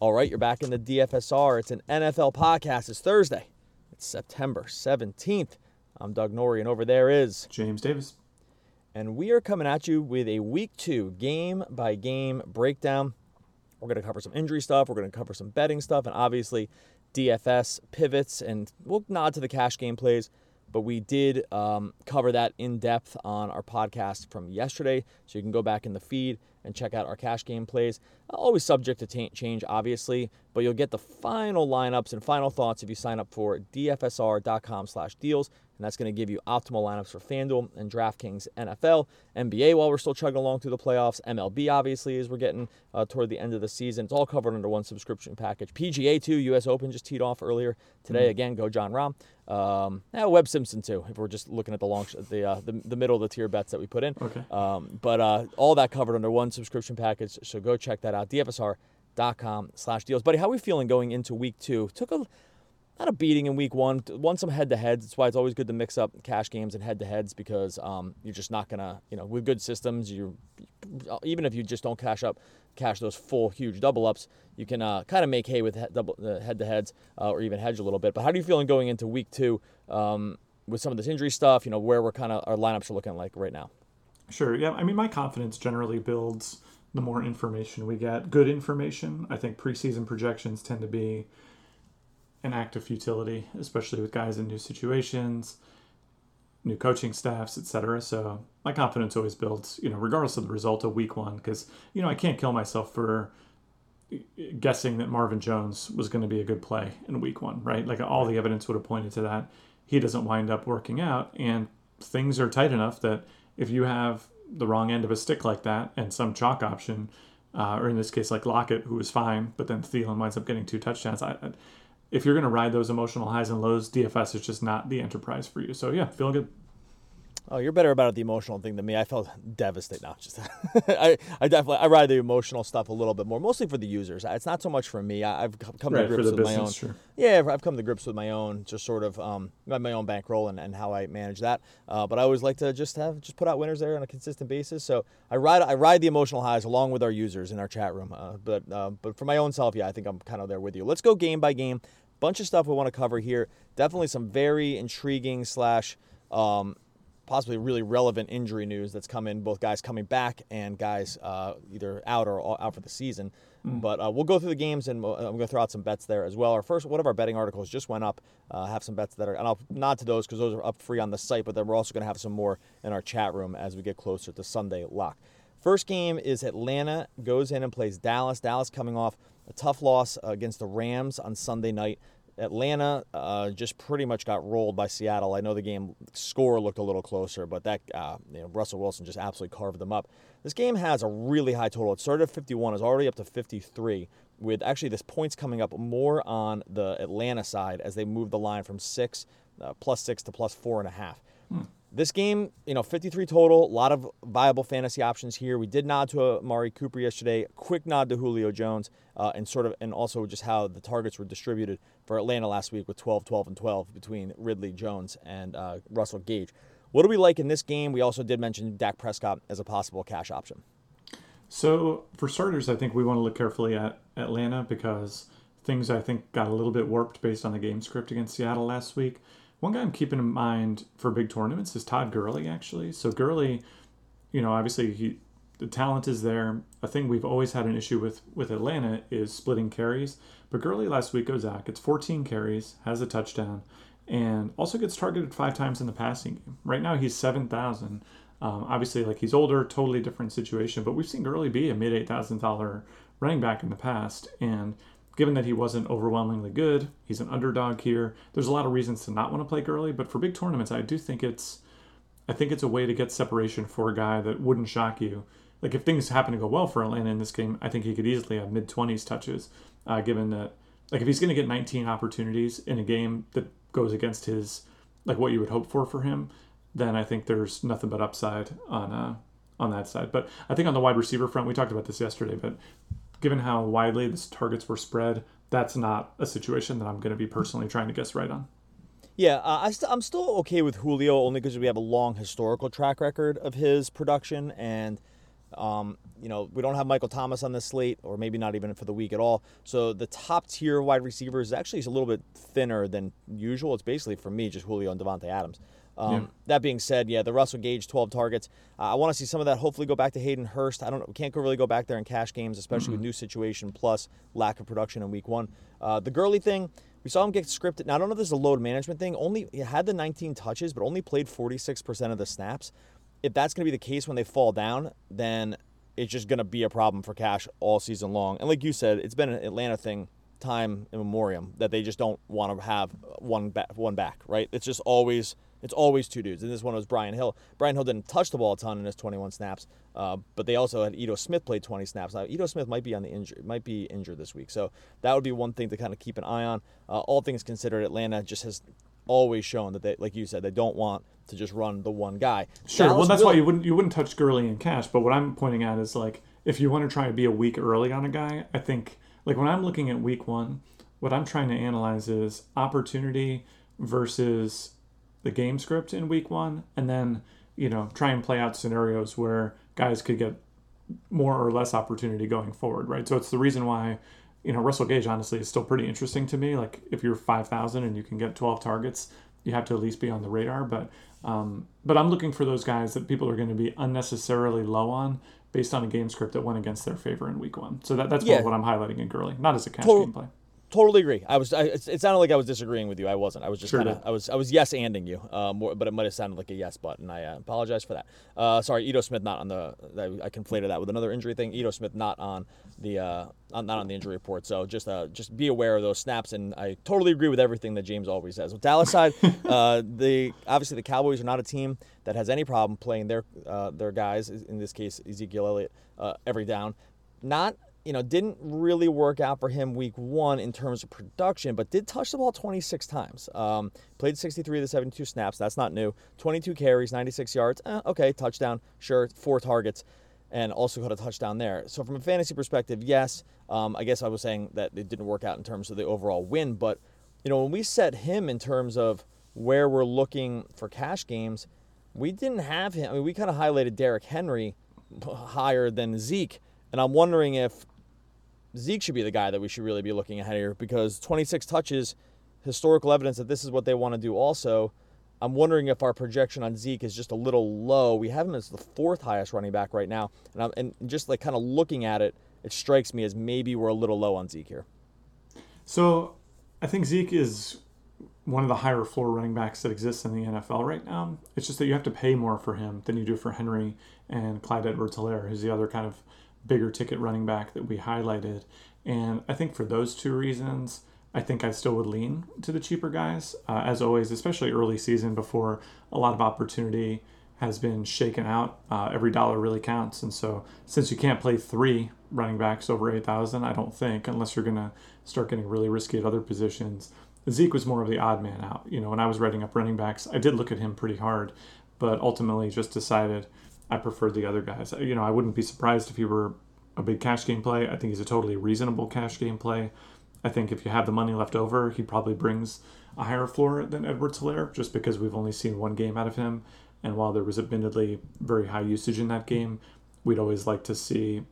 All right, you're back in the DFSR. It's an NFL podcast. It's Thursday. It's September 17th. I'm Doug Norrie, and over there is James Davis. And we are coming at you with a week two game by game breakdown. We're going to cover some injury stuff, we're going to cover some betting stuff, and obviously DFS pivots, and we'll nod to the cash game plays but we did um, cover that in depth on our podcast from yesterday. So you can go back in the feed and check out our cash game plays. Always subject to t- change, obviously, but you'll get the final lineups and final thoughts if you sign up for dfsr.com/deals and that's going to give you optimal lineups for FanDuel and DraftKings NFL, NBA while we're still chugging along through the playoffs, MLB obviously as we're getting uh, toward the end of the season. It's all covered under one subscription package. PGA too, U.S. Open just teed off earlier today. Mm-hmm. Again, go Jon Rahm. Um, yeah, Webb Simpson too. If we're just looking at the long, the, uh, the the middle of the tier bets that we put in. Okay. Um, but uh, all that covered under one subscription package. So go check that out. DFSR.com slash deals. Buddy, how are we feeling going into week two? Took a not a beating in week one. Won some head to heads. That's why it's always good to mix up cash games and head to heads because um, you're just not gonna, you know, with good systems, you even if you just don't cash up, cash those full huge double ups, you can uh, kind of make hay with uh, head to heads uh, or even hedge a little bit. But how do you feeling going into week two um, with some of this injury stuff? You know, where we're kind of our lineups are looking like right now. Sure. Yeah. I mean, my confidence generally builds the more information we get. Good information. I think preseason projections tend to be an act of futility, especially with guys in new situations, new coaching staffs, etc. So my confidence always builds, you know, regardless of the result of week one, because you know I can't kill myself for uh, guessing that Marvin Jones was going to be a good play in week one, right? Like all the evidence would have pointed to that. He doesn't wind up working out, and things are tight enough that if you have the wrong end of a stick like that and some chalk option, uh, or in this case like Lockett, who was fine, but then Thielen winds up getting two touchdowns. I, if you're going to ride those emotional highs and lows, DFS is just not the enterprise for you. So yeah, feel good. Oh, you're better about the emotional thing than me. I felt devastated. No, just I, I definitely I ride the emotional stuff a little bit more, mostly for the users. It's not so much for me. I, have come right, to grips with business, my own. Sure. Yeah, I've come to grips with my own, just sort of um, my own bankroll and, and how I manage that. Uh, but I always like to just have just put out winners there on a consistent basis. So I ride I ride the emotional highs along with our users in our chat room. Uh, but uh, but for my own self, yeah, I think I'm kind of there with you. Let's go game by game bunch of stuff we want to cover here. Definitely some very intriguing slash um, possibly really relevant injury news that's come in. Both guys coming back and guys uh, either out or out for the season. Mm. But uh, we'll go through the games and I'm going to throw out some bets there as well. Our first, one of our betting articles just went up. Uh, have some bets that are, and I'll nod to those because those are up free on the site. But then we're also going to have some more in our chat room as we get closer to Sunday lock. First game is Atlanta goes in and plays Dallas. Dallas coming off a tough loss against the Rams on Sunday night. Atlanta uh, just pretty much got rolled by Seattle. I know the game score looked a little closer, but that uh, you know, Russell Wilson just absolutely carved them up. This game has a really high total. It started at 51, is already up to 53. With actually this points coming up more on the Atlanta side as they move the line from six uh, plus six to plus four and a half. Hmm. This game, you know, 53 total, a lot of viable fantasy options here. We did nod to Amari Cooper yesterday, quick nod to Julio Jones, uh, and sort of, and also just how the targets were distributed for Atlanta last week with 12, 12, and 12 between Ridley, Jones, and uh, Russell Gage. What do we like in this game? We also did mention Dak Prescott as a possible cash option. So for starters, I think we want to look carefully at Atlanta because things I think got a little bit warped based on the game script against Seattle last week. One guy I'm keeping in mind for big tournaments is Todd Gurley, actually. So Gurley, you know, obviously he the talent is there. A thing we've always had an issue with with Atlanta is splitting carries. But Gurley last week goes out, gets 14 carries, has a touchdown, and also gets targeted five times in the passing game. Right now he's 7,000. Um, obviously, like he's older, totally different situation. But we've seen Gurley be a mid eight thousand dollar running back in the past, and given that he wasn't overwhelmingly good, he's an underdog here. There's a lot of reasons to not want to play Gurley, but for big tournaments, I do think it's I think it's a way to get separation for a guy that wouldn't shock you. Like if things happen to go well for Atlanta in this game, I think he could easily have mid 20s touches, uh, given that like if he's going to get 19 opportunities in a game that goes against his like what you would hope for for him, then I think there's nothing but upside on uh, on that side. But I think on the wide receiver front, we talked about this yesterday, but given how widely these targets were spread, that's not a situation that I'm going to be personally trying to guess right on. Yeah, uh, I st- I'm still okay with Julio only because we have a long historical track record of his production, and Um, you know, we don't have Michael Thomas on this slate, or maybe not even for the week at all. So the top tier wide receivers actually is a little bit thinner than usual. It's basically for me just Julio and Davante Adams. Um, yeah. That being said, yeah, the Russell Gage 12 targets. Uh, I want to see some of that hopefully go back to Hayden Hurst. I don't know. We can't go really go back there in cash games, especially mm-hmm. with new situation plus lack of production in week one. Uh, the Gurley thing, we saw him get scripted. Now, I don't know if this is a load management thing. Only He had the 19 touches, but only played 46% of the snaps. If that's going to be the case when they fall down, then it's just going to be a problem for Cash all season long. And like you said, it's been an Atlanta thing time in memoriam that they just don't want to have one back, one back, right? It's just always it's always two dudes. And this one was Brian Hill. Brian Hill didn't touch the ball a ton in his 21 snaps, uh, but they also had Ito Smith play 20 snaps. Now Ito Smith might be on the injury, might be injured this week, so that would be one thing to kind of keep an eye on. Uh, all things considered, Atlanta just has always shown that they, like you said, they don't want to just run the one guy. Sure. Dallas well, that's will, why you wouldn't you wouldn't touch Gurley and Cash. But what I'm pointing at is like if you want to try to be a week early on a guy, I think like when I'm looking at week one, what I'm trying to analyze is opportunity versus the game script in week one, and then you know try and play out scenarios where guys could get more or less opportunity going forward, right? So it's the reason why you know Russell Gage honestly is still pretty interesting to me. Like if you're five thousand and you can get twelve targets, you have to at least be on the radar. But um, but I'm looking for those guys that people are going to be unnecessarily low on based on a game script that went against their favor in week one. So that, that's yeah. what I'm highlighting in Gurley, not as a cash Total, gameplay totally agree. I was. I, it sounded like I was disagreeing with you. I wasn't. I was just sure kind of. I was. I was yes anding you. Um, but it might have sounded like a yes button. I uh, apologize for that. Uh, sorry, Ito Smith not on the. I, I conflated that with another injury thing. Ito Smith not on the. Uh, not on the injury report. So just uh, just be aware of those snaps. And I totally agree with everything that James always says. With Dallas side, uh, the obviously the Cowboys are not a team that has any problem playing their uh, their guys. In this case, Ezekiel Elliott uh, every down. Not you know, didn't really work out for him week one in terms of production, but did touch the ball 26 times. Um, played 63 of the 72 snaps. That's not new. 22 carries, 96 yards. Eh, okay, touchdown. Sure, four targets, and also got a touchdown there. So from a fantasy perspective, yes. Um, I guess I was saying that it didn't work out in terms of the overall win, but you know, when we set him in terms of where we're looking for cash games, we didn't have him. I mean, we kind of highlighted Derrick Henry higher than Zeke. And I'm wondering if Zeke should be the guy that we should really be looking at here because 26 touches, historical evidence that this is what they want to do also. I'm wondering if our projection on Zeke is just a little low. We have him as the fourth highest running back right now. And, I'm, and just like kind of looking at it, it strikes me as maybe we're a little low on Zeke here. So I think Zeke is one of the higher floor running backs that exists in the NFL right now. It's just that you have to pay more for him than you do for Henry and Clyde Edwards Helaire, who's the other kind of bigger ticket running back that we highlighted. And I think for those two reasons, I think I still would lean to the cheaper guys. Uh, as always, especially early season before a lot of opportunity has been shaken out, uh, every dollar really counts. And so, since you can't play three running backs over 8,000, I don't think, unless you're going to start getting really risky at other positions, Zeke was more of the odd man out. You know, when I was writing up running backs, I did look at him pretty hard, but ultimately just decided I prefer the other guys. You know, I wouldn't be surprised if he were a big cash game play. I think he's a totally reasonable cash game play. I think if you have the money left over, he probably brings a higher floor than Edwards Helaire just because we've only seen one game out of him. And while there was admittedly very high usage in that game, we'd always like to see,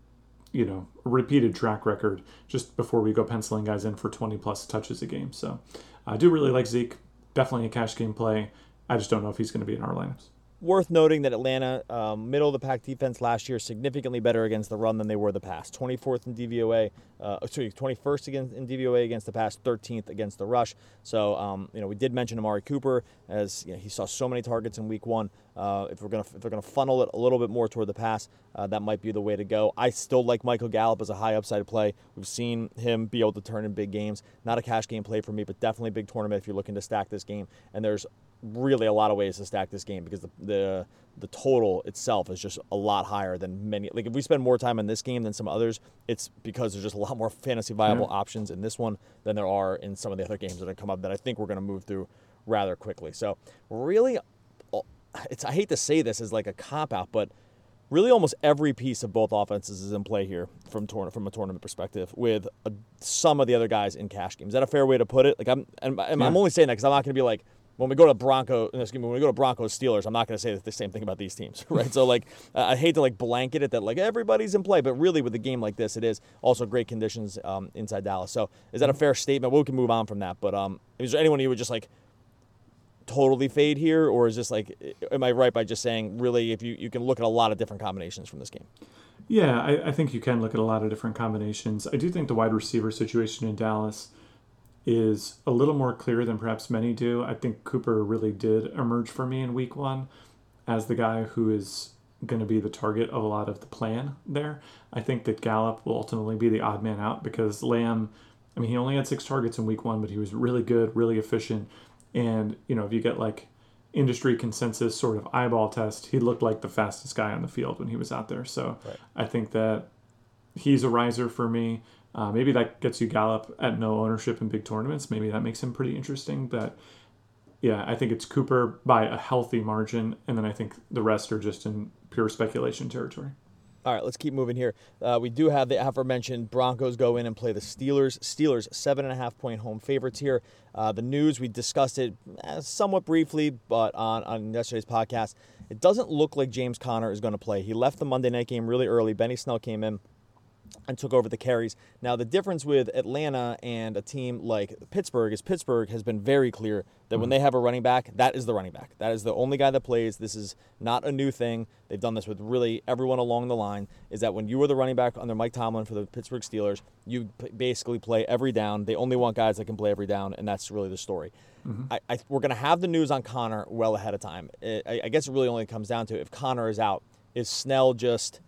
you know, a repeated track record just before we go penciling guys in for 20 plus touches a game. So I do really like Zeke. Definitely a cash game play. I just don't know if he's going to be in our lineups. Worth noting that Atlanta, um, middle of the pack defense last year, significantly better against the run than they were the past. 24th in DVOA, uh, sorry, 21st against, in DVOA against the pass, 13th against the rush. So, um, you know, we did mention Amari Cooper as you know, he saw so many targets in Week One. Uh, if we're gonna if they're gonna funnel it a little bit more toward the pass, uh, that might be the way to go. I still like Michael Gallup as a high upside play. We've seen him be able to turn in big games. Not a cash game play for me, but definitely a big tournament if you're looking to stack this game. And there's really a lot of ways to stack this game because the, the the total itself is just a lot higher than many. Like if we spend more time in this game than some others, it's because there's just a lot more fantasy viable yeah. options in this one than there are in some of the other games that have come up that I think we're going to move through rather quickly. So really, it's I hate to say this as like a cop out, but really almost every piece of both offenses is in play here from tour- from a tournament perspective with a, some of the other guys in cash games. Is that a fair way to put it? Like I'm I'm, I'm only saying that because I'm not going to be like when we go to Bronco, excuse me, when we go to Broncos Steelers, I'm not going to say the same thing about these teams, right? so like, I hate to like blanket it that like everybody's in play, but really with a game like this, it is also great conditions um, inside Dallas. So is that a fair statement? Well, we can move on from that, but um, is there anyone you would just like totally fade here, or is this like, am I right by just saying really if you you can look at a lot of different combinations from this game? Yeah, I, I think you can look at a lot of different combinations. I do think the wide receiver situation in Dallas is a little more clear than perhaps many do. I think Cooper really did emerge for me in week one as the guy who is going to be the target of a lot of the plan there. I think that Gallup will ultimately be the odd man out because Lamb, I mean, he only had six targets in week one, but he was really good, really efficient. And, you know, if you get like industry consensus sort of eyeball test, he looked like the fastest guy on the field when he was out there. So right. I think that he's a riser for me. Uh, maybe that gets you Gallup at no ownership in big tournaments. Maybe that makes him pretty interesting. But yeah, I think it's Cooper by a healthy margin, and then I think the rest are just in pure speculation territory. All right, let's keep moving here. Uh, we do have the aforementioned Broncos go in and play the Steelers. Steelers seven and a half point home favorites here. Uh, the news we discussed it eh, somewhat briefly, but on on yesterday's podcast, it doesn't look like James Conner is going to play. He left the Monday night game really early. Benny Snell came in and took over the carries. Now, the difference with Atlanta and a team like Pittsburgh is Pittsburgh has been very clear that mm-hmm. when they have a running back, that is the running back. That is the only guy that plays. This is not a new thing. They've done this with really everyone along the line. Is that when you were the running back under Mike Tomlin for the Pittsburgh Steelers, you basically play every down. They only want guys that can play every down, and that's really the story. Mm-hmm. I, I, we're going to have the news on Conner well ahead of time. It, I, I guess it really only comes down to if Conner is out, is Snell just –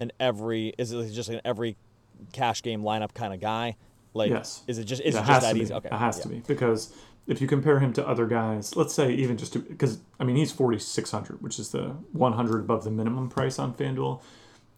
an every is it just an every cash game lineup kind of guy? Like, yes. is it just is it, it just that easy? Okay, it has yeah. to be because if you compare him to other guys, let's say even just because I mean he's forty six hundred, which is the one hundred above the minimum price on FanDuel.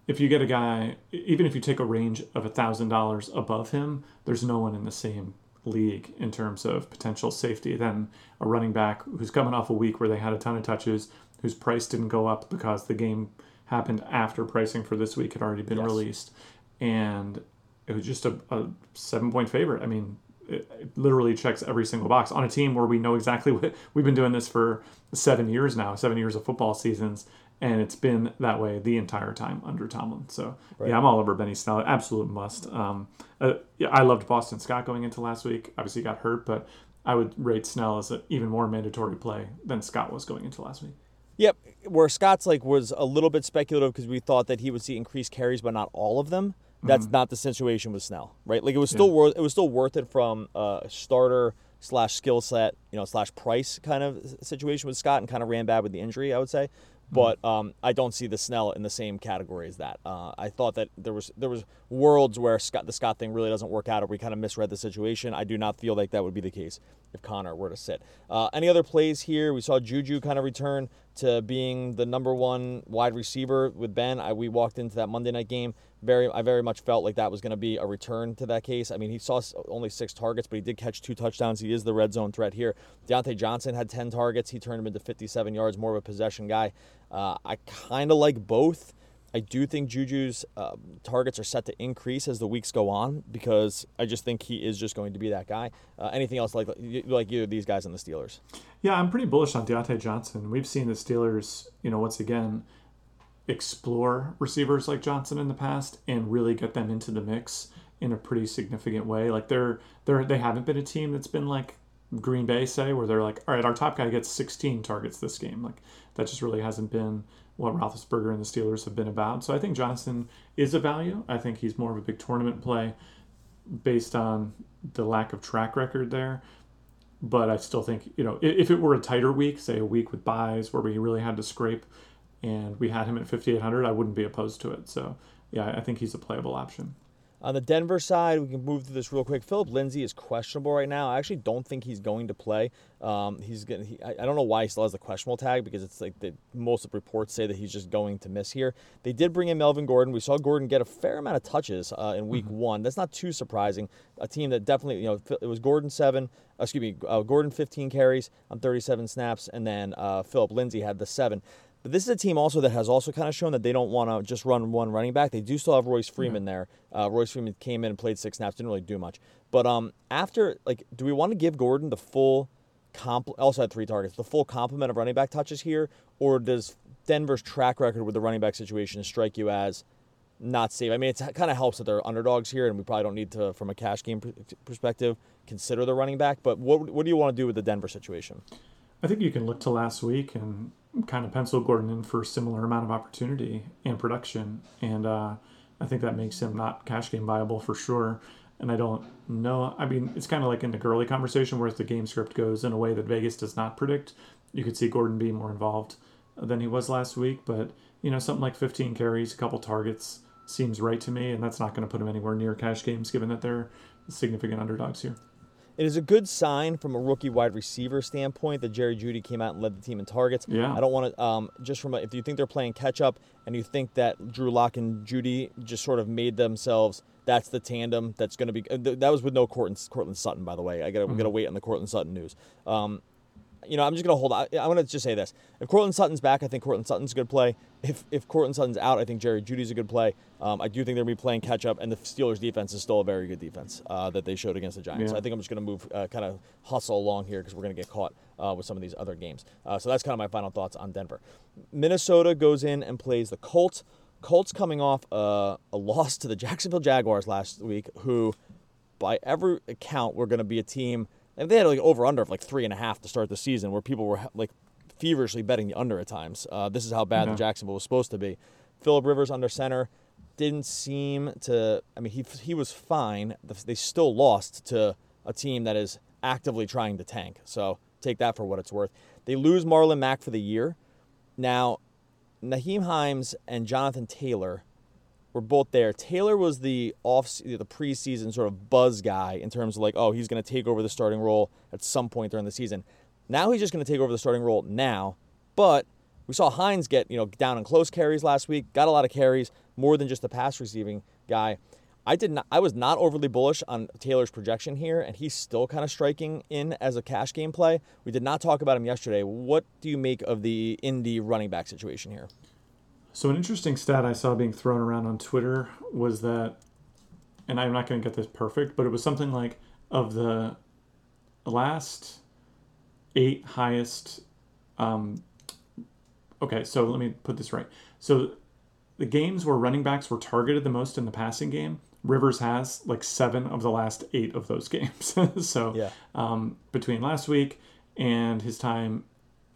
If you get a guy, even if you take a range of thousand dollars above him, there's no one in the same league in terms of potential safety than a running back who's coming off a week where they had a ton of touches, whose price didn't go up because the game happened after pricing for this week had already been yes. released, and it was just a, a seven point favorite. I mean, it, it, literally checks every single box on a team where we know exactly what we've been doing this for seven years now, seven years of football seasons, and it's been that way the entire time under Tomlin. So right. yeah, I'm all over Benny Snell. Absolute must. Um, uh, yeah, I loved Boston Scott going into last week. Obviously, got hurt, but I would rate Snell as an even more mandatory play than Scott was going into last week. Yep, where Scott's like was a little bit speculative because we thought that he would see increased carries, but not all of them. That's mm-hmm. not the situation with Snell, right? Like it was still yeah. worth it was still worth it from a starter slash skill set, you know, slash price kind of situation with Scott, and kind of ran bad with the injury, I would say. Mm-hmm. But um, I don't see the Snell in the same category as that. Uh, I thought that there was there was worlds where Scott the Scott thing really doesn't work out, or we kind of misread the situation. I do not feel like that would be the case if Conner were to sit. Uh, any other plays here? We saw Juju kind of return to being the number one wide receiver with Ben. I, we walked into that Monday night game. Very, I very much felt like that was going to be a return to that case. I mean, he saw only six targets, but he did catch two touchdowns. He is the red zone threat here. Diontae Johnson had 10 targets. He turned him into 57 yards, more of a possession guy. Uh, I kind of like both. I do think Juju's uh, targets are set to increase as the weeks go on because I just think he is just going to be that guy. Uh, anything else like like either these guys in the Steelers? Yeah, I'm pretty bullish on Diontae Johnson. We've seen the Steelers, you know, once again explore receivers like Johnson in the past and really get them into the mix in a pretty significant way. Like they're they're they haven't been a team that's been like Green Bay say where they're like, all right, our top guy gets 16 targets this game. Like that just really hasn't been what Roethlisberger and the Steelers have been about. So I think Johnson is a value. I think he's more of a big tournament play based on the lack of track record there. But I still think, you know, if it were a tighter week, say a week with buys where we really had to scrape and we had him at 5,800, I wouldn't be opposed to it. So, yeah, I think he's a playable option. On the Denver side, we can move through this real quick. Phillip Lindsay is questionable right now. I actually don't think he's going to play. Um, he's getting. He, I, I, don't know why he still has the questionable tag because it's like the, most of reports say that he's just going to miss here. They did bring in Melvin Gordon. We saw Gordon get a fair amount of touches uh, in Week mm-hmm. One. That's not too surprising. A team that definitely, you know, it was Gordon seven. Excuse me, uh, Gordon 15 carries on 37 snaps, and then uh, Phillip Lindsay had the seven. But this is a team also that has also kind of shown that they don't want to just run one running back. They do still have Royce Freeman yeah. there. Uh, Royce Freeman came in and played six snaps, didn't really do much. But um, after, like, do we want to give Gordon the full comp also had three targets, the full complement of running back touches here, or does Denver's track record with the running back situation strike you as not safe? I mean, it kind of helps that they're underdogs here, and we probably don't need to, from a cash game perspective, consider the running back. But what what do you want to do with the Denver situation? I think you can look to last week and kind of pencil Gordon in for a similar amount of opportunity and production, and uh, I think that makes him not cash game viable for sure. And I don't know. I mean, it's kind of like in the Gurley conversation where if the game script goes in a way that Vegas does not predict, you could see Gordon be more involved than he was last week. But, you know, something like 15 carries, a couple targets seems right to me. And that's not going to put him anywhere near cash games given that they're significant underdogs here. It is a good sign from a rookie wide receiver standpoint that Jerry Jeudy came out and led the team in targets. Yeah. I don't want to um, just from a, if you think they're playing catch up and you think that Drew Lock and Judy just sort of made themselves that's the tandem that's going to be. Uh, that was with no Courtland, Courtland Sutton, by the way. I got mm-hmm. to wait on the Courtland Sutton news. Um, you know, I'm just going to hold. I, I want to just say this: if Courtland Sutton's back, I think Courtland Sutton's a good play. If if Courtland Sutton's out, I think Jerry Jeudy's a good play. Um, I do think they're going to be playing catch up, and the Steelers' defense is still a very good defense uh, that they showed against the Giants. Yeah. I think I'm just going to move, uh, kind of hustle along here because we're going to get caught uh, with some of these other games. Uh, so that's kind of my final thoughts on Denver. Minnesota goes in and plays the Colts. Colts coming off a, a loss to the Jacksonville Jaguars last week, who, by every account, were going to be a team. And they had like over under of like three and a half to start the season, where people were like feverishly betting the under at times. Uh, this is how bad the Jacksonville was supposed to be. Philip Rivers under center didn't seem to. I mean, he he was fine. They still lost to a team that is actively trying to tank. So take that for what it's worth. They lose Marlon Mack for the year. Now, Nyheim Hines and Jonathan Taylor were both there. Taylor was the off the preseason sort of buzz guy in terms of like, oh, he's going to take over the starting role at some point during the season. Now he's just going to take over the starting role now. But we saw Hines get you know down in close carries last week, got a lot of carries, more than just a pass receiving guy. I did not. I was not overly bullish on Taylor's projection here, and he's still kind of striking in as a cash game play. We did not talk about him yesterday. What do you make of the Indy running back situation here? So an interesting stat I saw being thrown around on Twitter was that, and I'm not going to get this perfect, but it was something like of the last eight highest. Um, okay, so let me put this right. So the games where running backs were targeted the most in the passing game Rivers has like seven of the last eight of those games. so yeah. um, between last week and his time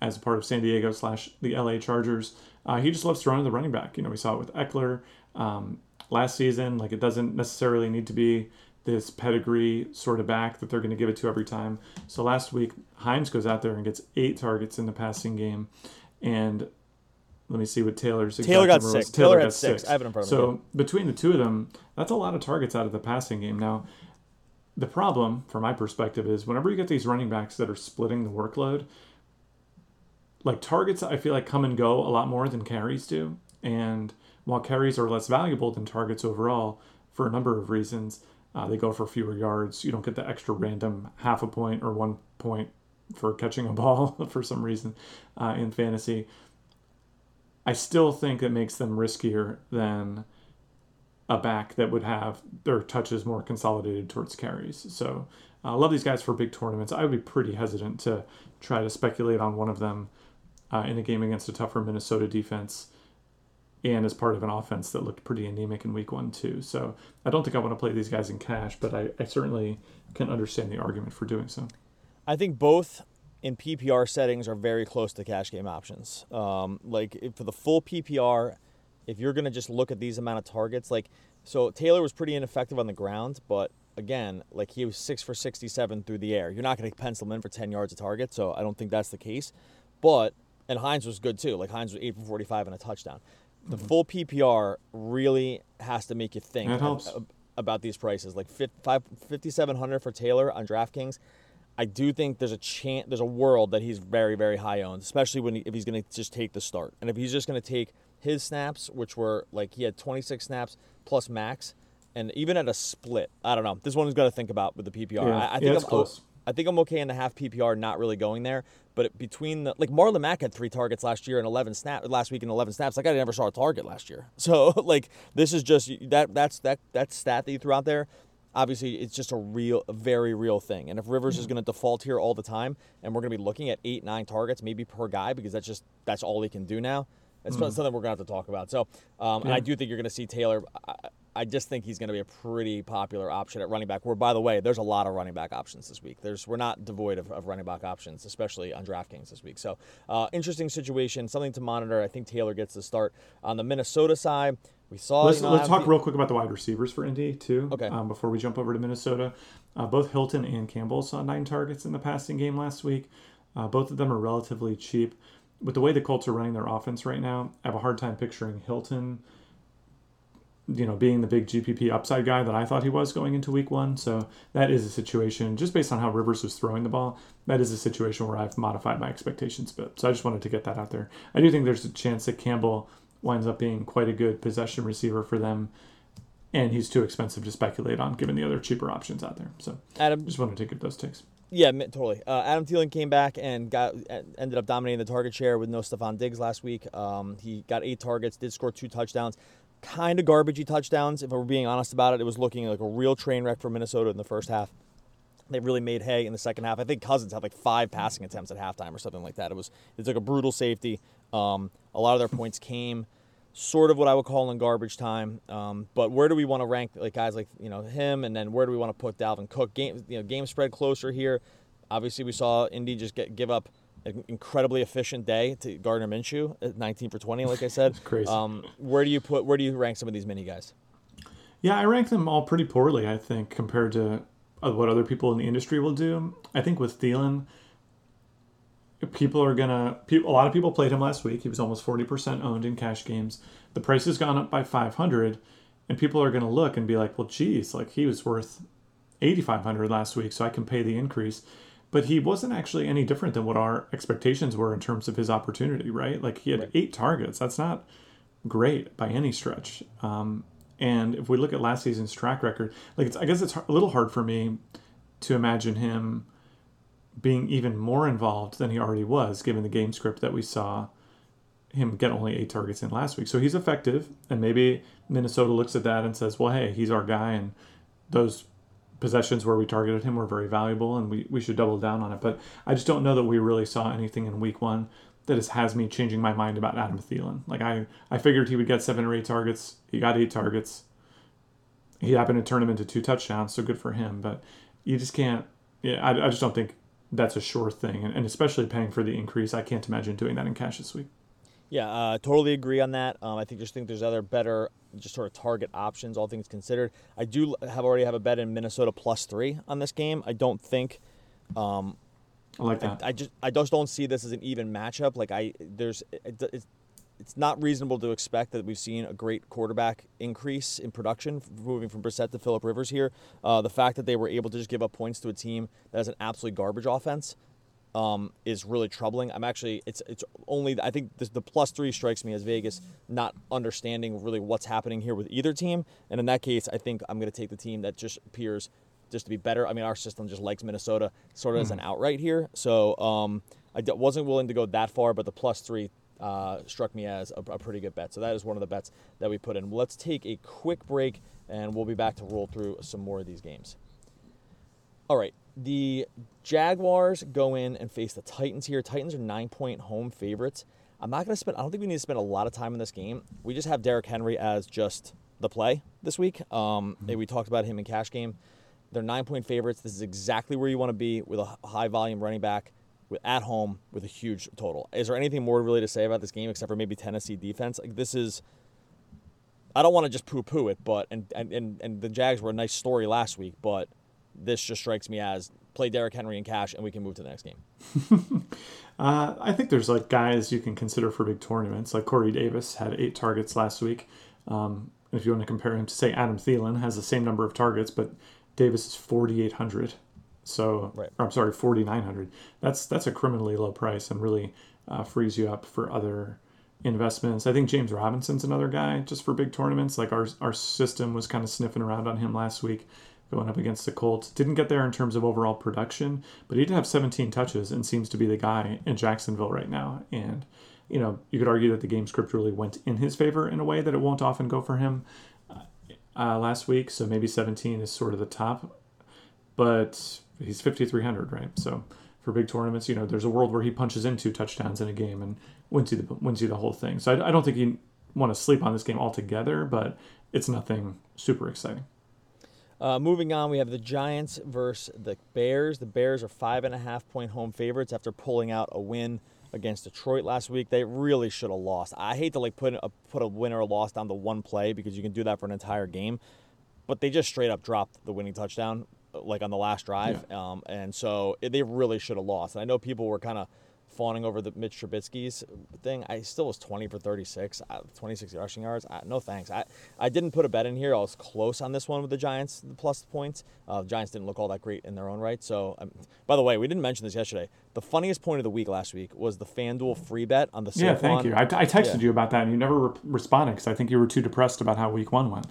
as a part of San Diego slash the LA Chargers, uh, he just loves throwing the running back. You know, we saw it with Ekeler um, last season. Like it doesn't necessarily need to be this pedigree sort of back that they're going to give it to every time. So last week, Hines goes out there and gets eight targets in the passing game, and let me see what Taylor's. Taylor got six. Taylor, Taylor had six. six. I have it in front of me. So between the two of them, that's a lot of targets out of the passing game. Now, the problem, from my perspective, is whenever you get these running backs that are splitting the workload, like targets, I feel like come and go a lot more than carries do. And while carries are less valuable than targets overall, for a number of reasons, uh, they go for fewer yards. You don't get the extra random half a point or one point for catching a ball for some reason uh, in fantasy. I still think it makes them riskier than a back that would have their touches more consolidated towards carries. So uh, I uh, love these guys for big tournaments. I would be pretty hesitant to try to speculate on one of them uh, in a game against a tougher Minnesota defense and as part of an offense that looked pretty anemic in week one, too. So I don't think I want to play these guys in cash, but I, I certainly can understand the argument for doing so. I think both in PPR settings are very close to cash game options. Um, like for the full PPR, if you're going to just look at these amount of targets, like so Taylor was pretty ineffective on the ground, but again, like he was six for 67 through the air. You're not going to pencil him in for 10 yards of target, so I don't think that's the case. But and Hines was good too. Like Hines was eight for 45 and a touchdown. The mm-hmm. full PPR really has to make you think about these prices. Like 5,700 for Taylor on DraftKings I do think there's a chance, there's a world that he's very, very high owned, especially when he, if he's going to just take the start, and if he's just going to take his snaps, which were like he had 26 snaps plus max, and even at a split, I don't know. This one's got to think about with the PPR. Yeah, I, I think yeah, I'm, close. I think I'm okay in the half PPR, not really going there. But between the like Marlon Mack had three targets last year and 11 snap last week and 11 snaps. Like I never saw a target last year. So like this is just that that's that that stat that you threw out there obviously it's just a real, a very real thing. And if Rivers is going to default here all the time, and we're going to be looking at eight, nine targets maybe per guy because that's just that's all he can do now. It's mm. something we're going to have to talk about. So, um, yeah. and I do think you're going to see Taylor. I, I just think he's going to be a pretty popular option at running back. Where, by the way, there's a lot of running back options this week. There's we're not devoid of, of running back options, especially on DraftKings this week. So, uh, interesting situation, something to monitor. I think Taylor gets the start on the Minnesota side. We saw. Let's, you know, let's talk the, real quick about the wide receivers for Indy too. Okay. Um, before we jump over to Minnesota, uh, both Hilton and Campbell saw nine targets in the passing game last week. Uh, both of them are relatively cheap. With the way the Colts are running their offense right now, I have a hard time picturing Hilton you know, being the big GPP upside guy that I thought he was going into week one. So that is a situation, just based on how Rivers was throwing the ball, that is a situation where I've modified my expectations a bit. So I just wanted to get that out there. I do think there's a chance that Campbell winds up being quite a good possession receiver for them. And he's too expensive to speculate on given the other cheaper options out there. So Adam, just wanted to get those takes. Yeah, totally. Uh, Adam Thielen came back and got ended up dominating the target share with no Stefon Diggs last week. Um, he got eight targets, did score two touchdowns kind of garbagey touchdowns. If we're being honest about it, it was looking like a real train wreck for Minnesota in the first half. They really made hay in the second half. I think Cousins had like five passing attempts at halftime or something like that. It was it's like a brutal safety. Um, a lot of their points came sort of what I would call in garbage time. Um, but where do we want to rank like guys like you know him, and then where do we want to put Dalvin Cook? Game you know game spread closer here. Obviously, we saw Indy just get give up incredibly efficient day to Gardner Minshew at 19 for 20, like I said. crazy. Um, where do you put? Where do you rank some of these mini guys? Yeah, I rank them all pretty poorly. I think compared to uh, what other people in the industry will do. I think with Thielen, people are gonna. A lot of people played him last week. He was almost 40% owned in cash games. The price has gone up by 500, and people are gonna look and be like, "Well, geez, like he was worth 8,500 last week, so I can pay the increase." But he wasn't actually any different than what our expectations were in terms of his opportunity, right? Like he had right. eight targets. That's not great by any stretch. Um, and if we look at last season's track record, like it's, I guess it's a little hard for me to imagine him being even more involved than he already was, given the game script that we saw him get only eight targets in last week. So he's effective, and maybe Minnesota looks at that and says, "Well, hey, he's our guy," and those possessions where we targeted him were very valuable and we, we should double down on it. But I just don't know that we really saw anything in week one that has me changing my mind about Adam Thielen. Like I, I figured he would get seven or eight targets. He got eight targets. He happened to turn them into two touchdowns, so good for him. But you just can't. Yeah, I, I just don't think that's a sure thing, and, and especially paying for the increase. I can't imagine doing that in cash this week. Yeah, uh, totally agree on that. Um, I think just think there's other better, just sort of target options, all things considered. I do have already have a bet in Minnesota plus three on this game. I don't think. Um, I like that. I, I, just I just don't see this as an even matchup. Like I there's it, it's it's not reasonable to expect that we've seen a great quarterback increase in production moving from Brissett to Philip Rivers here. Uh, the fact that they were able to just give up points to a team that has an absolutely garbage offense um, is really troubling. I'm actually it's it's only I think this, the plus three strikes me as Vegas not understanding really what's happening here with either team, and in that case, I think I'm going to take the team that just appears just to be better. I mean, our system just likes Minnesota sort of mm-hmm. as an hmm. outright here, so um, I d- wasn't willing to go that far, but the plus three uh, struck me as a, a, pretty good bet. So that is one of the bets that we put in. Let's take a quick break, and we'll be back to roll through some more of these games. All right, the Jaguars go in and face the Titans here. Titans are nine point home favorites. I'm not going to spend, I don't think we need to spend a lot of time in this game. We just have Derrick Henry as just the play this week. Um, mm-hmm. we talked about him in cash game. They're nine point favorites. This is exactly where you want to be with a high volume running back with, at home with a huge total. Is there anything more really to say about this game except for maybe Tennessee defense? Like this is, I don't want to just poo poo it, but and, and and and the Jags were a nice story last week, but this just strikes me as play Derrick Henry in cash and we can move to the next game. uh, I think there's like guys you can consider for big tournaments. Like Corey Davis had eight targets last week. Um, if you want to compare him to say Adam Thielen has the same number of targets, but Davis is 4,800. So, right. I'm sorry, 4,900. That's that's a criminally low price and really uh, frees you up for other investments. I think James Robinson's another guy just for big tournaments. Like our our system was kind of sniffing around on him last week going up against the Colts. Didn't get there in terms of overall production, but he did have 17 touches and seems to be the guy in Jacksonville right now. And, you know, you could argue that the game script really went in his favor in a way that it won't often go for him. Uh, uh, last week, so maybe 17 is sort of the top. But he's 5,300, right? So for big tournaments, you know, there's a world where he punches in two touchdowns in a game and wins you the wins you the whole thing. So I, I don't think you want to sleep on this game altogether, but it's nothing super exciting. Uh, moving on, we have the Giants versus the Bears. The Bears are five and a half point home favorites after pulling out a win against Detroit last week. They really should have lost. I hate to like put a put a win or a loss down to one play because you can do that for an entire game, but they just straight up dropped the winning touchdown like on the last drive, yeah. um, and so they really should have lost. And I know people were kind of fawning over the Mitch Trubisky's thing. I still was 20 for 36, uh, 26 rushing yards. I, no thanks. I, I didn't put a bet in here. I was close on this one with the Giants, the plus points. Uh, the Giants didn't look all that great in their own right. So, um, by the way, we didn't mention this yesterday. The funniest point of the week last week was the FanDuel free bet on the Saquon. Yeah, thank you. I, I texted yeah. you about that, and you never re- responded because I think you were too depressed about how week one went.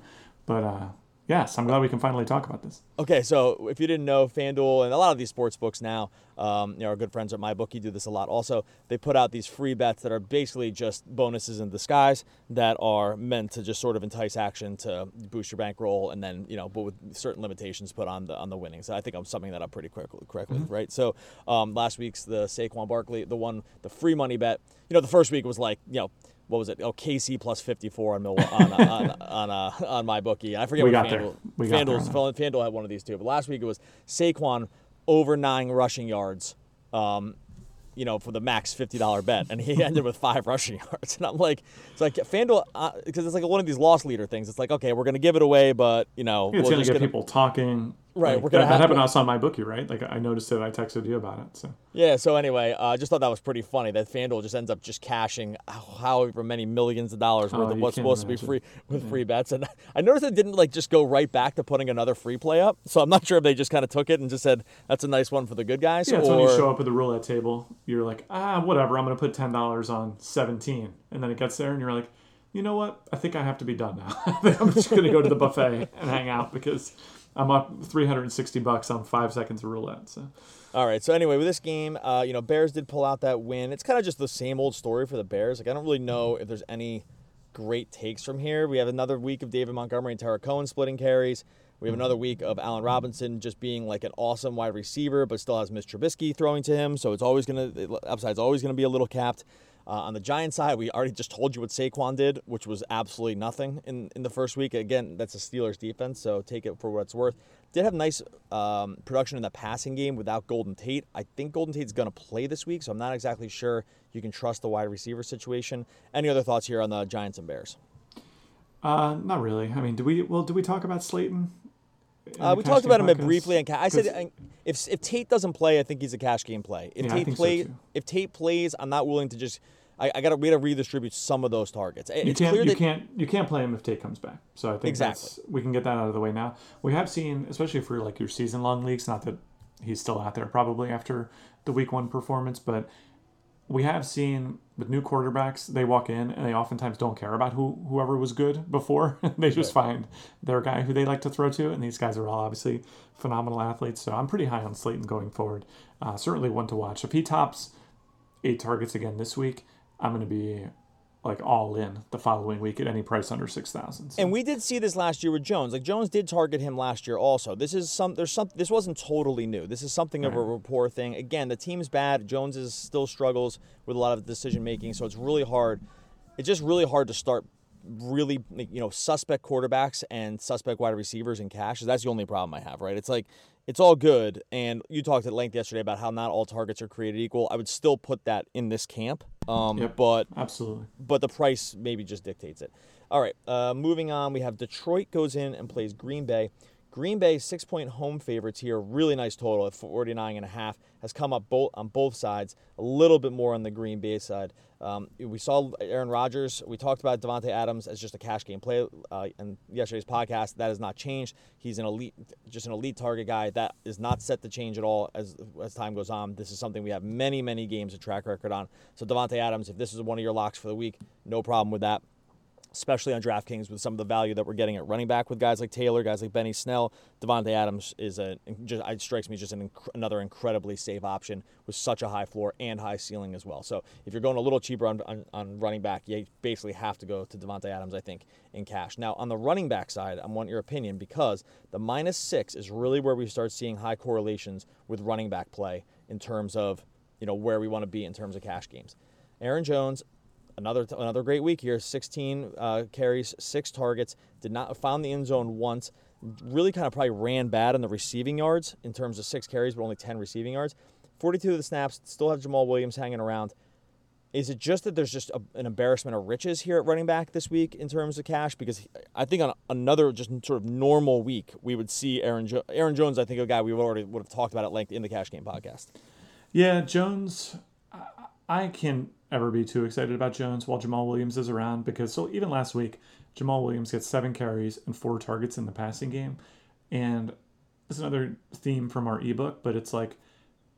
But uh, Yes, I'm glad we can finally talk about this. Okay, so if you didn't know, FanDuel and a lot of these sports books now, um, you know, our good friends at MyBookie do this a lot. Also, they put out these free bets that are basically just bonuses in disguise that are meant to just sort of entice action to boost your bankroll, and then you know, but with certain limitations put on the on the winnings. So I think I'm summing that up pretty quickly, correctly, mm-hmm. right? So um, last week's the Saquon Barkley, the one, the free money bet. You know, the first week was like, you know what was it? Oh, KC plus 54 on on on on, uh, on MyBookie. I forget we what FanDuel. We FanDuel's, got there FanDuel had one of these two, but last week it was Saquon over nine rushing yards. Um, you know, for the max fifty dollar bet, and he ended with five rushing yards. And I'm like, it's like FanDuel because uh, it's like one of these loss leader things. It's like, okay, we're gonna give it away, but you know, it's gonna get gonna... people talking. Right, like, we're gonna that, that happened also on MyBookie, right? Like I noticed it. I texted you about it. So yeah. So anyway, I uh, just thought that was pretty funny that FanDuel just ends up just cashing however many millions of dollars worth oh, of what's supposed imagine. to be free with yeah. free bets. And I noticed it didn't like just go right back to putting another free play up. So I'm not sure if they just kind of took it and just said that's a nice one for the good guys. Yeah, it's or... when you show up at the roulette table, you're like, ah, whatever. I'm gonna put ten dollars on 17, and then it gets there, and you're like you know what? I think I have to be done now. I'm just going to go to the buffet and hang out because I'm up 360 bucks on five seconds of roulette. So. All right. So anyway, with this game, uh, you know, Bears did pull out that win. It's kind of just the same old story for the Bears. Like I don't really know if there's any great takes from here. We have another week of David Montgomery and Tarik Cohen splitting carries. We have another week of Allen Robinson just being like an awesome wide receiver, but still has Mitch Trubisky throwing to him. So it's always going to, the upside's always going to be a little capped. Uh, on the Giants side, we already just told you what Saquon did, which was absolutely nothing in, in the first week. Again, that's a Steelers defense, so take it for what it's worth. Did have nice um, production in the passing game without Golden Tate. I think Golden Tate's going to play this week, so I'm not exactly sure you can trust the wide receiver situation. Any other thoughts here on the Giants and Bears? Uh, not really. I mean, do we? Well, do we talk about Slayton? Uh, we talked about him briefly. And I said if if Tate doesn't play, I think he's a cash game play. If yeah, Tate plays, so if Tate plays, I'm not willing to just. I, I got to we got to redistribute some of those targets. It's you can't you can't you can't play him if Tate comes back. So I think exactly we can get that out of the way now. We have seen, especially for like your season long leagues, not that he's still out there probably after the week one performance, but we have seen with new quarterbacks, they walk in and they oftentimes don't care about who whoever was good before. they just right. find their guy who they like to throw to, and these guys are all obviously phenomenal athletes. So I'm pretty high on Slayton going forward. Uh, certainly one to watch. If he tops eight targets again this week, I'm going to be like all in the following week at any price under six thousand. So. And we did see this last year with Jones. Like Jones did target him last year also. This is some there's some this wasn't totally new. This is something right. of a rapport thing. Again, the team's bad. Jones is still struggles with a lot of decision making, so it's really hard. It's just really hard to start really you know suspect quarterbacks and suspect wide receivers in cash. That's the only problem I have, right? It's like it's all good. And you talked at length yesterday about how not all targets are created equal. I would still put that in this camp. Um, yep, but absolutely. But the price maybe just dictates it. All right. Uh, moving on, we have Detroit goes in and plays Green Bay. Green Bay six point home favorites here. Really nice total at 49 and a half. Has come up both on both sides. A little bit more on the Green Bay side. Um, we saw Aaron Rodgers. We talked about Davante Adams as just a cash game play uh, in yesterday's podcast. That has not changed. He's an elite, just an elite target guy. That is not set to change at all as as time goes on. This is something we have many many games of track record on. So Davante Adams, if this is one of your locks for the week, no problem with that. Especially on DraftKings with some of the value that we're getting at running back with guys like Taylor, guys like Benny Snell. Davante Adams is a just it strikes me just an another incredibly safe option with such a high floor and high ceiling as well. So if you're going a little cheaper on, on, on running back, you basically have to go to Davante Adams, I think, in cash. Now on the running back side, I want your opinion because the minus six is really where we start seeing high correlations with running back play in terms of you know where we want to be in terms of cash games. Aaron Jones, another another great week here. 16 uh, carries, six targets. Did not found the end zone once. Really kind of probably ran bad in the receiving yards in terms of six carries, but only 10 receiving yards. 42 of the snaps. Still have Jamaal Williams hanging around. Is it just that there's just a, an embarrassment of riches here at running back this week in terms of cash? Because I think on another just sort of normal week, we would see Aaron jo- Aaron Jones. I think a guy we already would have talked about at length in the Cash Game podcast. Yeah, Jones. Can't ever be too excited about Jones while Jamaal Williams is around because so even last week, Jamaal Williams gets seven carries and four targets in the passing game. And it's another theme from our ebook, but it's like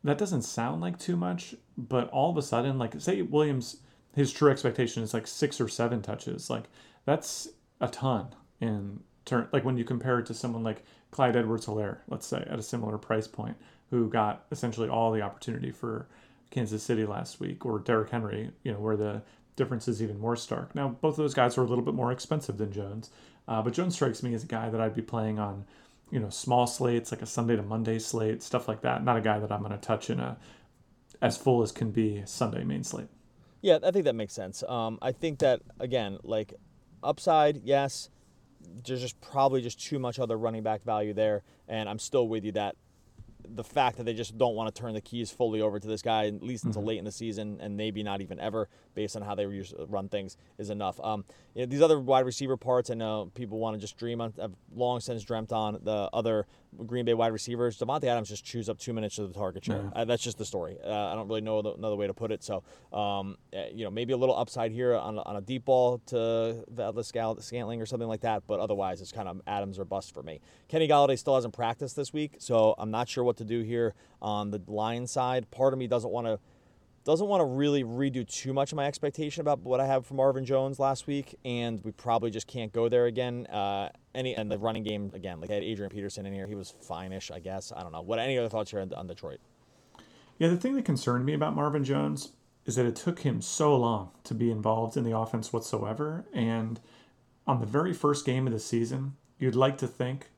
that doesn't sound like too much, but all of a sudden, like say Williams, his true expectation is like six or seven touches. Like that's a ton in turn. Like when you compare it to someone like Clyde Edwards-Helaire, let's say at a similar price point, who got essentially all the opportunity for Kansas City last week, or Derrick Henry, you know, where the difference is even more stark. Now, both of those guys are a little bit more expensive than Jones, uh, but Jones strikes me as a guy that I'd be playing on, you know, small slates, like a Sunday to Monday slate, stuff like that. Not a guy that I'm going to touch in a as full as can be Sunday main slate. Yeah, I think that makes sense. Um, I think that again, like upside, yes. There's just probably just too much other running back value there, and I'm still with you that the fact that they just don't want to turn the keys fully over to this guy at least until mm-hmm. late in the season and maybe not even ever based on how they run things is enough. Um, you know, these other wide receiver parts, I know people want to just dream on. I've long since dreamt on the other Green Bay wide receivers. Davante Adams just chews up two minutes of the target share. Uh, that's just the story. Uh, I don't really know the, another way to put it. So, um, eh, you know, maybe a little upside here on, on a deep ball to Atlas Scantling or something like that. But otherwise, it's kind of Adams or bust for me. Kenny Golladay still hasn't practiced this week, so I'm not sure what to do here on the line side. Part of me doesn't want to doesn't want to really redo too much of my expectation about what I have from Marvin Jones last week, and we probably just can't go there again. Uh, any and the running game again, like I had Adrian Peterson in here, he was fine-ish, I guess. I don't know. What any other thoughts here on, on Detroit? Yeah, the thing that concerned me about Marvin Jones is that it took him so long to be involved in the offense whatsoever, and on the very first game of the season, you'd like to think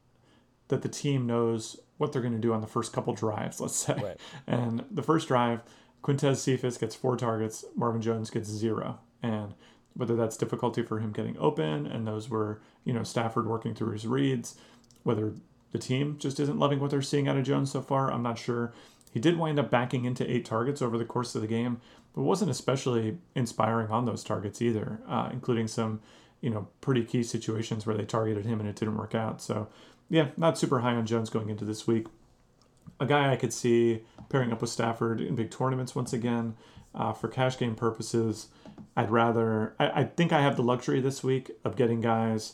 that the team knows what they're going to do on the first couple drives, let's say. Right. And the first drive Quintez Cephus gets four targets, Marvin Jones gets zero. And whether that's difficulty for him getting open, and those were, you know, Stafford working through his reads, whether the team just isn't loving what they're seeing out of Jones so far, I'm not sure. He did wind up backing into eight targets over the course of the game, but wasn't especially inspiring on those targets either, uh, including some, you know, pretty key situations where they targeted him and it didn't work out. So, yeah, not super high on Jones going into this week a guy I could see pairing up with Stafford in big tournaments once again. Uh, for cash game purposes, I'd rather. I, I, think I have the luxury this week of getting guys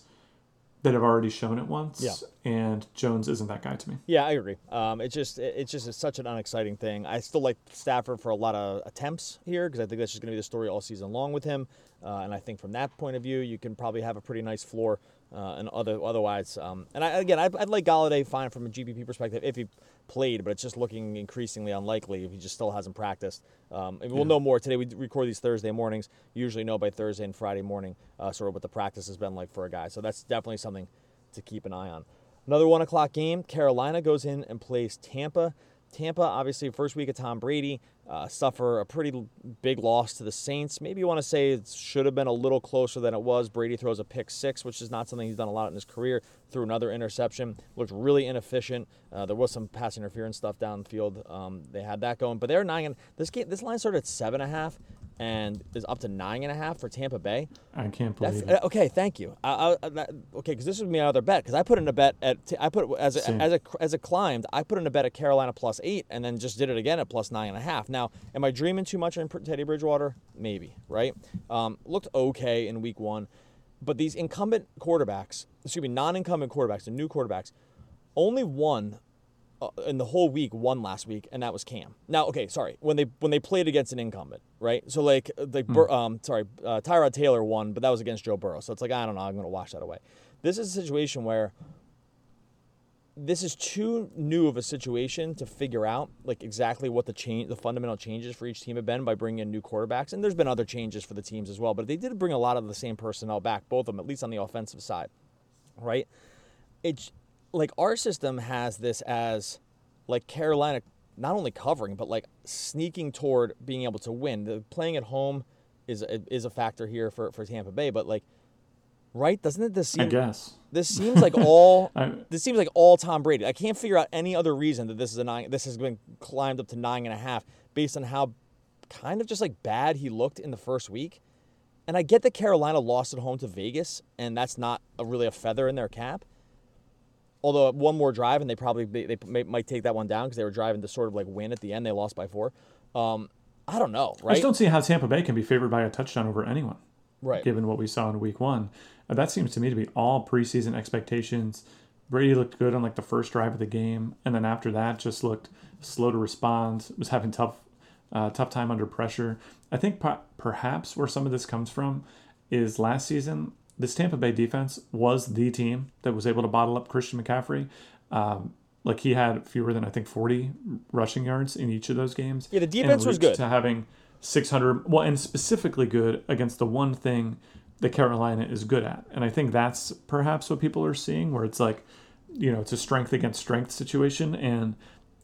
that have already shown it once. Yeah. And Jones isn't that guy to me. Yeah, I agree. Um, it's just it's just such an unexciting thing. I still like Stafford for a lot of attempts here because I think that's just going to be the story all season long with him. Uh, and I think from that point of view, you can probably have a pretty nice floor uh, and other otherwise. Um, and I, again, I'd, I'd, like Golladay fine from a GPP perspective if he played, but it's just looking increasingly unlikely if he just still hasn't practiced. Um, we'll yeah. know more today. We record these Thursday mornings. You usually know by Thursday and Friday morning uh, sort of what the practice has been like for a guy. So that's definitely something to keep an eye on. Another one o'clock game. Carolina goes in and plays Tampa. Tampa, obviously, first week of Tom Brady, uh, suffer a pretty big loss to the Saints. Maybe you want to say it should have been a little closer than it was. Brady throws a pick six, which is not something he's done a lot in his career. Threw another interception, looked really inefficient. Uh, there was some pass interference stuff down the field. Um, they had that going, but they're nine. This game, this line started at seven and a half and is up to nine and a half for Tampa Bay. I can't believe That's, it. Okay, thank you. I, I, that, okay, because this would be other bet. Because I put in a bet at I put as a, as a as it climbed, I put in a bet at Carolina plus eight, and then just did it again at plus nine and a half. Now, am I dreaming too much on Teddy Bridgewater? Maybe, right? Um, looked okay in week one, but these incumbent quarterbacks, excuse me, non-incumbent quarterbacks, the new quarterbacks, only one uh, in the whole week won last week, and that was Cam. Now, okay, sorry, when they when they played against an incumbent, right? So like like Bur- um sorry, uh, Tyrod Taylor won, but that was against Joe Burrow. So it's like I don't know, I'm gonna wash that away. This is a situation where this is too new of a situation to figure out like exactly what the change the fundamental changes for each team have been by bringing in new quarterbacks and there's been other changes for the teams as well but they did bring a lot of the same personnel back both of them at least on the offensive side right it's like our system has this as like Carolina not only covering but like sneaking toward being able to win the playing at home is is a factor here for for Tampa Bay but like right doesn't it this I guess. this seems like all this seems like all Tom Brady. I can't figure out any other reason that this is a nine. This has been climbed up to nine and a half based on how kind of just like bad he looked in the first week. And I get that Carolina lost at home to Vegas, and that's not a, really a feather in their cap. Although one more drive, and they probably they, they may, might take that one down because they were driving to sort of like win at the end. They lost by four. Um, I don't know, I just don't see how Tampa Bay can be favored by a touchdown over anyone. right. given what we saw in week one. Uh, that seems to me to be all preseason expectations. Brady looked good on like the first drive of the game, and then after that, just looked slow to respond. Was having tough, uh, tough time under pressure. I think per- perhaps where some of this comes from is last season. This Tampa Bay defense was the team that was able to bottle up Christian McCaffrey. Um, like he had fewer than I think 40 rushing yards in each of those games. Yeah, the defense was good. To having 600, well, and specifically good against the one thing that Carolina is good at. And I think that's perhaps what people are seeing, where it's like, you know, it's a strength against strength situation. And,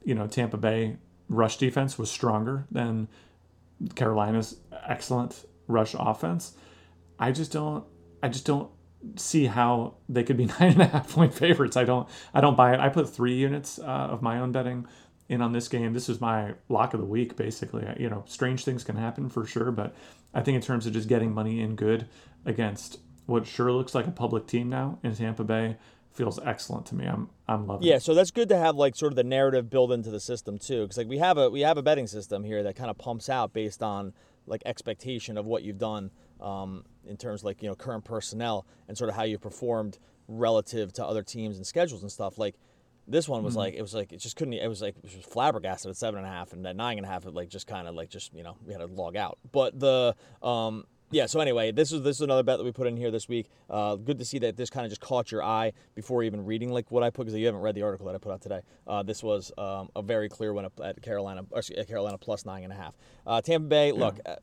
you know, Tampa Bay rush defense was stronger than Carolina's excellent rush offense. I just don't, I just don't see how they could be nine and a half point favorites. I don't, I don't buy it. I put three units uh, of my own betting in on this game. This is my lock of the week, basically. I- You know, strange things can happen for sure, but I think in terms of just getting money in good against what sure looks like a public team now in Tampa Bay feels excellent to me. I'm, I'm loving Yeah, it. so that's good to have like sort of the narrative built into the system too, because like we have a we have a betting system here that kind of pumps out based on like expectation of what you've done um, in terms of like you know current personnel and sort of how you performed relative to other teams and schedules and stuff. Like this one was like it was like it just couldn't. It was like it was flabbergasted at seven and a half, and at nine and a half, it like just kind of like just you know we had to log out. But the um, yeah. So anyway, this is this is another bet that we put in here this week. Uh, good to see that this kind of just caught your eye before even reading like what I put because you haven't read the article that I put out today. Uh, this was um, a very clear one at- Carolina. Excuse- at Carolina plus nine and a half. Uh, Tampa Bay. Look, uh,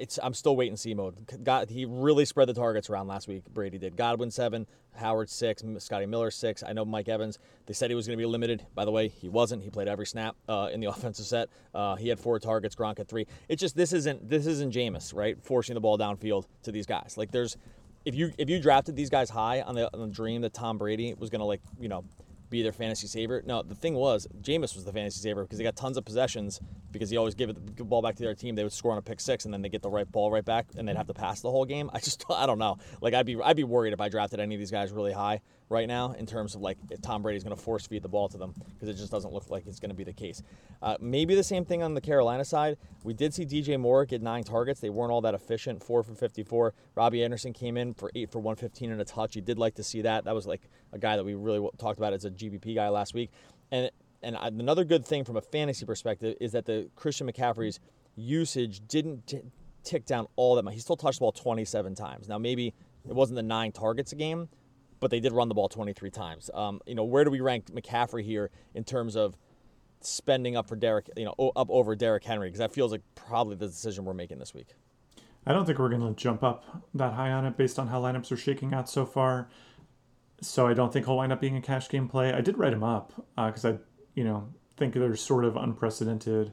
it's I'm still wait and see mode. God, he really spread the targets around last week. Brady did. Godwin seven, Howard six, Scotty Miller six. I know Mike Evans. They said he was going to be limited. By the way, he wasn't. He played every snap uh, in the offensive set. Uh, he had four targets. Gronk had three. It's just this isn't this isn't Jameis right forcing the ball downfield to these guys. Like there's if you if you drafted these guys high on the, on the dream that Tom Brady was going to like you know be their fantasy saver. No, the thing was, Jameis was the fantasy saver because he got tons of possessions because he always gave the ball back to their team. They would score on a pick six and then they get the right ball right back and they'd have to pass the whole game. I just I don't know. Like I'd be I'd be worried if I drafted any of these guys really high right now in terms of like Tom Brady's going to force feed the ball to them because it just doesn't look like it's going to be the case. Uh, maybe the same thing on the Carolina side. We did see DJ Moore get nine targets. They weren't all that efficient. Four for 54. Robby Anderson came in for eight for 115 and a touch. You did like to see that. That was like a guy that we really talked about as a GPP guy last week. And and another good thing from a fantasy perspective is that the Christian McCaffrey's usage didn't t- tick down all that much. He still touched the ball 27 times. Now maybe it wasn't the nine targets a game, but they did run the ball 23 times. Um, you know, where do we rank McCaffrey here in terms of spending up for Derrick, you know, up over Derrick Henry? Because that feels like probably the decision we're making this week. I don't think we're going to jump up that high on it based on how lineups are shaking out so far. So I don't think he'll wind up being a cash game play. I did write him up because I, you know, think there's sort of unprecedented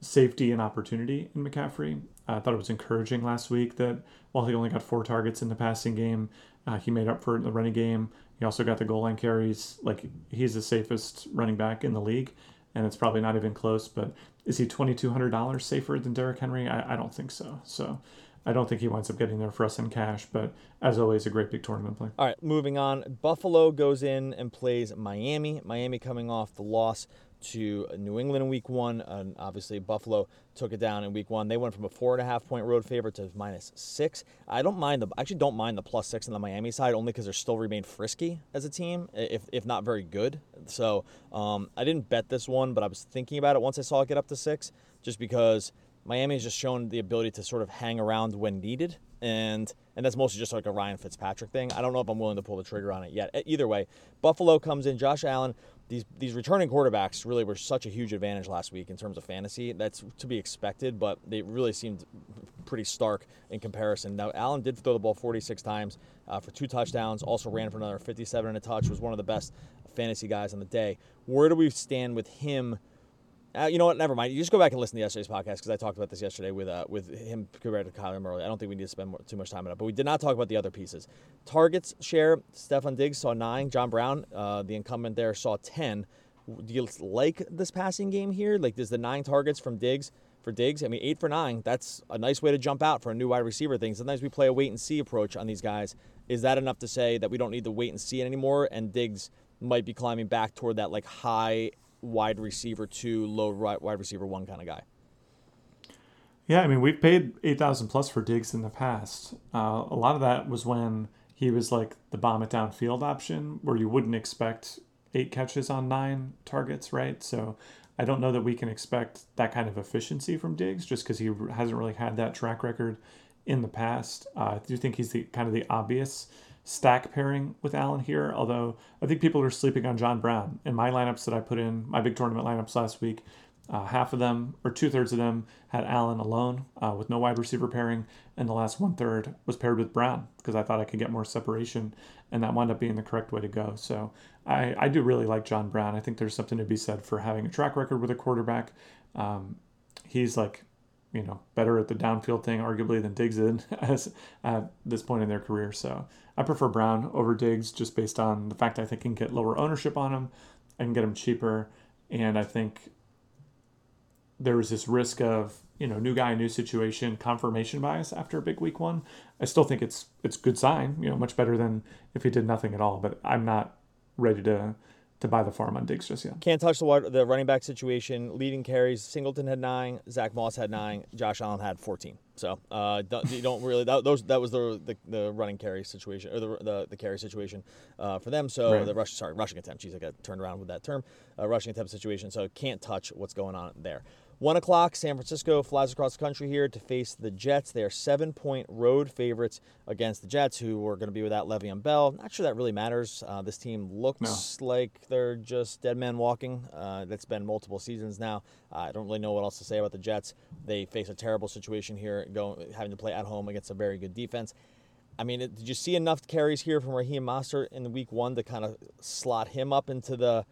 safety and opportunity in McCaffrey. I thought it was encouraging last week that while he only got four targets in the passing game, uh, he made up for it in the running game. He also got the goal line carries. Like he's the safest running back in the league, and it's probably not even close. But is he twenty two hundred dollars safer than Derrick Henry? I, I don't think so. So I don't think he winds up getting there for us in cash. But as always, a great big tournament play. All right, moving on. Buffalo goes in and plays Miami. Miami coming off the loss to New England in week one. And obviously, Buffalo took it down in week one. They went from a four and a half point road favorite to minus six. I don't mind the, I actually don't mind the plus six on the Miami side only because they're still remain frisky as a team, if, if not very good. So um, I didn't bet this one, but I was thinking about it once I saw it get up to six, just because Miami has just shown the ability to sort of hang around when needed. And and that's mostly just like a Ryan Fitzpatrick thing. I don't know if I'm willing to pull the trigger on it yet. Either way, Buffalo comes in. Josh Allen these these returning quarterbacks really were such a huge advantage last week in terms of fantasy. That's to be expected, but they really seemed pretty stark in comparison. Now Allen did throw the ball 46 times uh, for two touchdowns. Also ran for another 57 and a touch. Was one of the best fantasy guys on the day. Where do we stand with him? Uh, you know what? Never mind. You just go back and listen to yesterday's podcast because I talked about this yesterday with uh, with him compared to Kyler Murray. I don't think we need to spend more, too much time on it, but we did not talk about the other pieces. Targets share. Stefon Diggs saw nine. John Brown, uh, the incumbent there, saw ten. Do you like this passing game here? Like, does the nine targets from Diggs for Diggs? I mean, eight for nine. That's a nice way to jump out for a new wide receiver thing. Sometimes we play a wait and see approach on these guys. Is that enough to say that we don't need to wait and see it anymore? And Diggs might be climbing back toward that like high wide receiver two, low right wide receiver one kind of guy. Yeah, I mean, we've paid 8,000 plus for Diggs in the past. Uh, a lot of that was when he was like the bomb it downfield option where you wouldn't expect eight catches on nine targets, right? So I don't know that we can expect that kind of efficiency from Diggs just because he hasn't really had that track record in the past. Uh, I do think he's the kind of the obvious stack pairing with Allen here, although I think people are sleeping on John Brown. In my lineups that I put in, my big tournament lineups last week, uh, half of them, or two thirds of them, had Allen alone uh, with no wide receiver pairing, and the last one third was paired with Brown because I thought I could get more separation, and that wound up being the correct way to go. So I, I do really like John Brown. I think there's something to be said for having a track record with a quarterback. Um, he's like you know, better at the downfield thing, arguably, than Diggs did as at this point in their career. So I prefer Brown over Diggs just based on the fact I think I can get lower ownership on him. I can get him cheaper. And I think there was this risk of, you know, new guy, new situation, confirmation bias after a big week one. I still think it's it's good sign, you know, much better than if he did nothing at all. But I'm not ready to to buy the farm on Diggs just yet. Can't touch the water, the running back situation. Leading carries, Singleton had nine, Zach Moss had nine, Josh Allen had 14. So uh, you don't really that, those that was the, the, the running carry situation or the the, the carry situation uh, for them. So right. the rush sorry rushing attempt. Geez, I got turned around with that term. Uh, rushing attempt situation. So can't touch what's going on there. One o'clock, San Francisco flies across the country here to face the Jets. They are seven point road favorites against the Jets, who are going to be without Le'Veon Bell. Not sure that really matters. Uh, this team looks no. like they're just dead man walking. Uh, that's been multiple seasons now. Uh, I don't really know what else to say about the Jets. They face a terrible situation here, going having to play at home against a very good defense. I mean, did you see enough carries here from Raheem Mostert in the week one to kind of slot him up into the?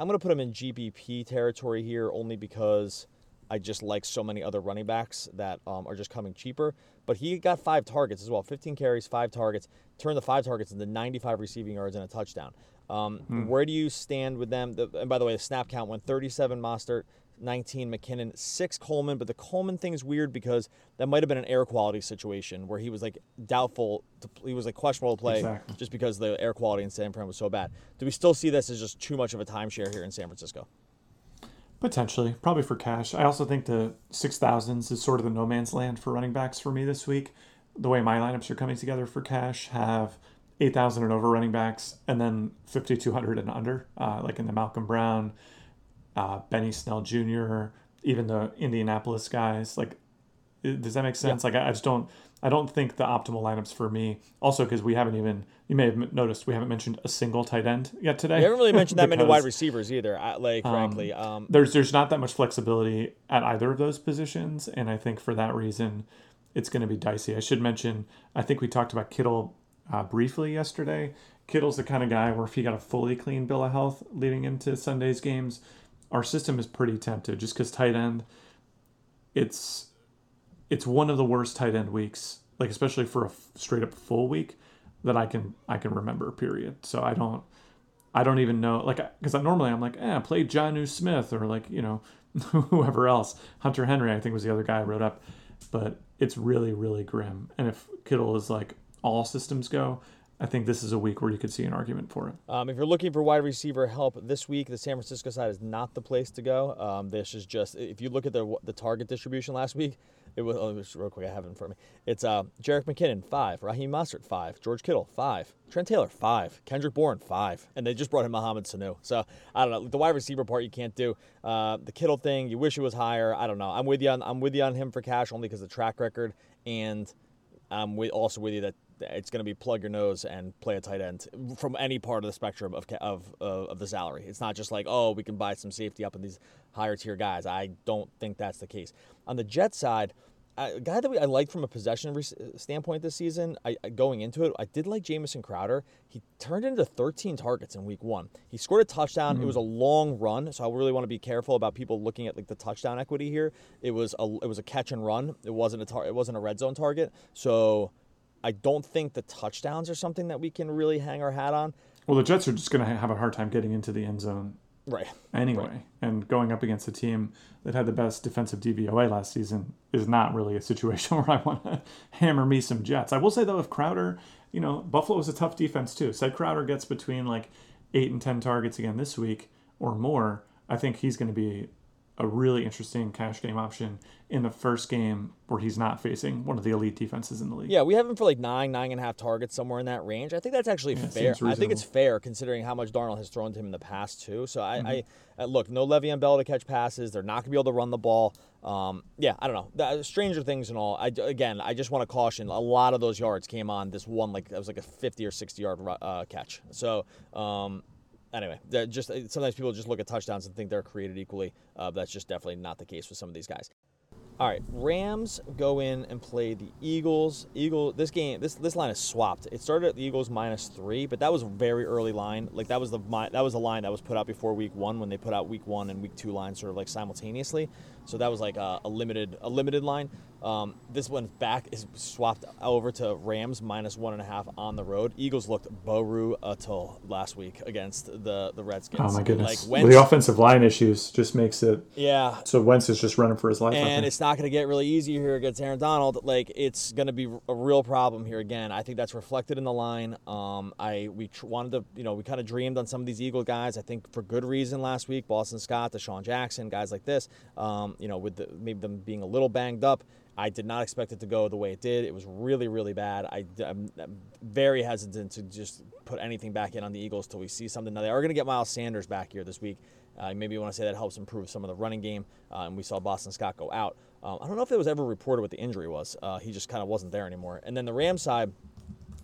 I'm going to put him in GPP territory here only because I just like so many other running backs that um, are just coming cheaper. But he got five targets as well 15 carries, five targets, turned the five targets into 95 receiving yards and a touchdown. Um, hmm. Where do you stand with them? The, and by the way, the snap count went 37 Mostert, 19 McKinnon, six Coleman. But the Coleman thing is weird because that might have been an air quality situation where he was like doubtful. To, he was like questionable to play exactly. just because the air quality in San Fran was so bad. Do we still see this as just too much of a timeshare here in San Francisco? Potentially, probably for cash. I also think the six thousands is sort of the no man's land for running backs for me this week. The way my lineups are coming together for cash have eight thousand and over running backs, and then fifty two hundred and under, uh, like in the Malcolm Brown, uh, Benny Snell Jr., even the Indianapolis guys. Like, does that make sense? Yeah. Like, I, I just don't. I don't think the optimal lineups for me. Also, because we haven't even you may have noticed we haven't mentioned a single tight end yet today. We haven't really mentioned that many wide receivers either. Like um, frankly, um, there's there's not that much flexibility at either of those positions, and I think for that reason, it's going to be dicey. I should mention. I think we talked about Kittle uh, briefly yesterday. Kittle's the kind of guy where if he got a fully clean bill of health leading into Sunday's games, our system is pretty tempted just because tight end. It's it's one of the worst tight end weeks, like especially for a straight up full week that I can I can remember. Period. So I don't I don't even know like because normally I'm like eh play Jonnu Smith or like you know whoever else Hunter Henry I think was the other guy I wrote up, but it's really really grim. And if Kittle is like all systems go, I think this is a week where you could see an argument for it. Um, if you're looking for wide receiver help this week, the San Francisco side is not the place to go. Um, this is just if you look at the the target distribution last week, it was oh, real quick. I have it in front of me. It's uh, Jerick McKinnon five, Raheem Mostert five, George Kittle five, Trent Taylor five, Kendrick Bourne five, and they just brought in Mohamed Sanu. So I don't know the wide receiver part you can't do. Uh, the Kittle thing, you wish it was higher. I don't know. I'm with you on I'm with you on him for cash only because the track record, and I'm with, also with you that it's going to be plug your nose and play a tight end from any part of the spectrum of of of the salary. It's not just like oh we can buy some safety up in these higher tier guys. I don't think that's the case. On the Jet side, a guy that we, I like from a possession re- standpoint this season, I, I, going into it, I did like Jamison Crowder. He turned into 13 targets in week one. He scored a touchdown. Mm-hmm. It was a long run, so I really want to be careful about people looking at like the touchdown equity here. It was a it was a catch and run. It wasn't a tar- it wasn't a red zone target. So I don't think the touchdowns are something that we can really hang our hat on. Well, the Jets are just going to have a hard time getting into the end zone right. Anyway right. and going up against a team that had the best defensive dvoa last season is not really a situation where i want to hammer me some jets. I will say though if crowder you know buffalo is a tough defense too. Said crowder gets between like 8 and 10 targets again this week or more i think he's going to be a really interesting cash game option in the first game where he's not facing one of the elite defenses in the league. Yeah, we have him for like nine, nine and a half targets somewhere in that range. I think that's actually yeah, fair. I think it's fair considering how much Darnold has thrown to him in the past too. So I, mm-hmm. I, I look, no Le'Veon Bell to catch passes. They're not going to be able to run the ball. Um, yeah, I don't know. The, stranger things and all. I again, I just want to caution. A lot of those yards came on this one like it was like a 50 or 60 yard uh, catch. So. Um, anyway, just sometimes people just look at touchdowns and think they're created equally. Uh, that's just definitely not the case with some of these guys. All right, Rams go in and play the Eagles. Eagle, this game, this this line is swapped. It started at the Eagles minus three, but that was a very early line. Like that was the that was the line that was put out before Week One when they put out Week One and Week Two lines sort of like simultaneously. So that was like a, a limited a limited line. Um, this one back is swapped over to Rams minus one and a half on the road. Eagles looked Boru until last week against the the Redskins. Oh my goodness! Like Wentz, the offensive line issues just makes it yeah. So Wentz is just running for his life, and it's not going to get really easy here against Aaron Donald. Like it's going to be a real problem here again. I think that's reflected in the line. Um, I we tr- wanted to you know we kind of dreamed on some of these Eagle guys. I think for good reason last week. Boston Scott, DeSean Jackson, guys like this. Um, you know, with the, maybe them being a little banged up. I did not expect it to go the way it did. It was really, really bad. I, am very hesitant to just put anything back in on the Eagles till we see something. Now, they are going to get Miles Sanders back here this week. Uh, maybe you want to say that helps improve some of the running game. Uh, and we saw Boston Scott go out. Um, I don't know if it was ever reported what the injury was. Uh, he just kind of wasn't there anymore. And then the Rams side,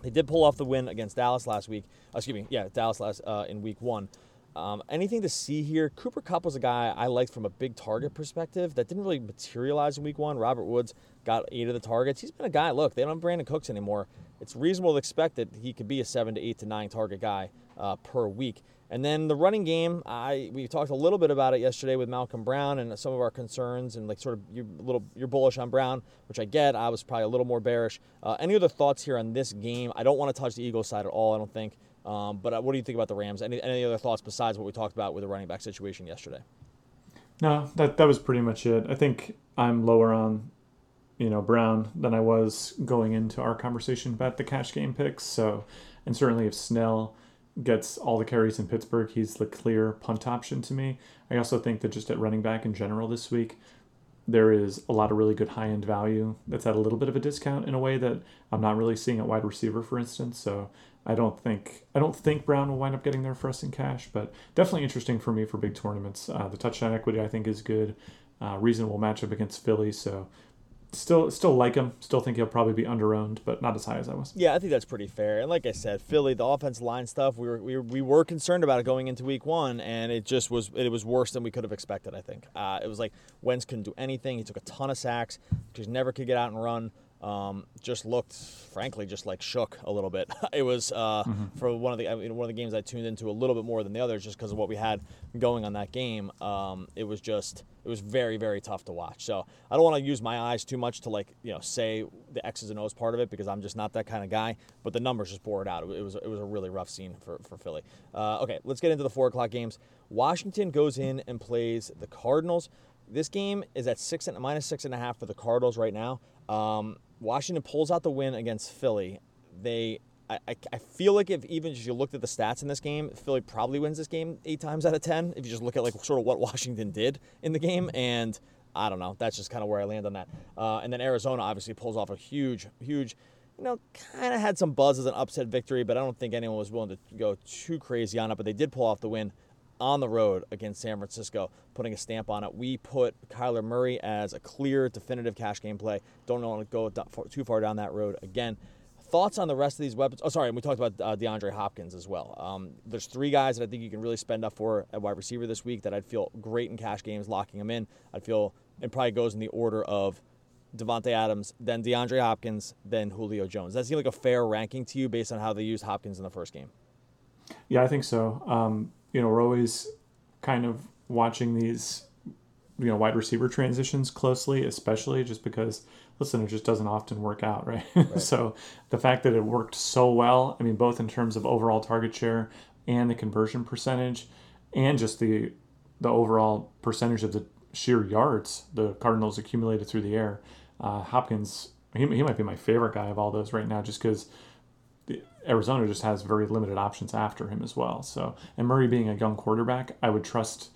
they did pull off the win against Dallas last week. Excuse me, yeah, Dallas last uh, in week one. Um, anything to see here? Cooper Kupp was a guy I liked from a big target perspective that didn't really materialize in week one. Robert Woods got eight of the targets. He's been a guy, look, they don't have Brandin Cooks anymore. It's reasonable to expect that he could be a seven to eight to nine target guy uh, per week. And then the running game, I we talked a little bit about it yesterday with Malcolm Brown and some of our concerns and like sort of you're little you're bullish on Brown, which I get. I was probably a little more bearish. Uh, any other thoughts here on this game? I don't want to touch the Eagles side at all. I don't think. Um, but uh, what do you think about the Rams? Any, any other thoughts besides what we talked about with the running back situation yesterday? No, that that was pretty much it. I think I'm lower on, you know, Brown than I was going into our conversation about the cash game picks. So, and certainly if Snell gets all the carries in Pittsburgh, he's the clear punt option to me. I also think that just at running back in general this week, there is a lot of really good high end value that's at a little bit of a discount in a way that I'm not really seeing at wide receiver, for instance. So I don't think I don't think Brown will wind up getting there for us in cash, but definitely interesting for me for big tournaments. Uh, the touchdown equity I think is good, uh, reasonable matchup against Philly. So still still like him. Still think he'll probably be underowned, but not as high as I was. Yeah, I think that's pretty fair. And like I said, Philly, the offense line stuff, we were we we were concerned about it going into Week One, and it just was it was worse than we could have expected. I think uh, it was like Wentz couldn't do anything. He took a ton of sacks. Just never could get out and run um, just looked, frankly, just like shook a little bit. it was uh, mm-hmm. for one of the I mean, one of the games I tuned into a little bit more than the others, just because of what we had going on that game. Um, it was just it was very very tough to watch. So I don't want to use my eyes too much to like you know say the X's and O's part of it because I'm just not that kind of guy. But the numbers just bore it out. It was it was a really rough scene for for Philly. Uh, okay, let's get into the four o'clock games. Washington goes in and plays the Cardinals. This game is at six and minus six and a half for the Cardinals right now. Um, Washington pulls out the win against Philly. They I, I, feel like if even if you looked at the stats in this game, Philly probably wins this game eight times out of ten. If you just look at like sort of what Washington did in the game, and I don't know, that's just kind of where I land on that. Uh, and then Arizona obviously pulls off a huge, huge, you know, kind of had some buzz as an upset victory, but I don't think anyone was willing to go too crazy on it. But they did pull off the win on the road against San Francisco, putting a stamp on it. We put Kyler Murray as a clear, definitive cash game play. Don't want to go too far down that road again. Thoughts on the rest of these weapons? Oh, sorry, we talked about uh, DeAndre Hopkins as well. Um, there's three guys that I think you can really spend up for at wide receiver this week that I'd feel great in cash games, locking them in. I'd feel it probably goes in the order of Davante Adams, then DeAndre Hopkins, then Julio Jones. That seem like a fair ranking to you based on how they used Hopkins in the first game? Yeah, I think so. Um, you know, we're always kind of watching these, you know, wide receiver transitions closely, especially just because listen, it just doesn't often work out, right? right. so the fact that it worked so well, I mean, both in terms of overall target share and the conversion percentage, and just the the overall percentage of the sheer yards the Cardinals accumulated through the air. Uh, Hopkins, he, he might be my favorite guy of all those right now, just because Arizona just has very limited options after him as well. So, and Murray being a young quarterback, I would trust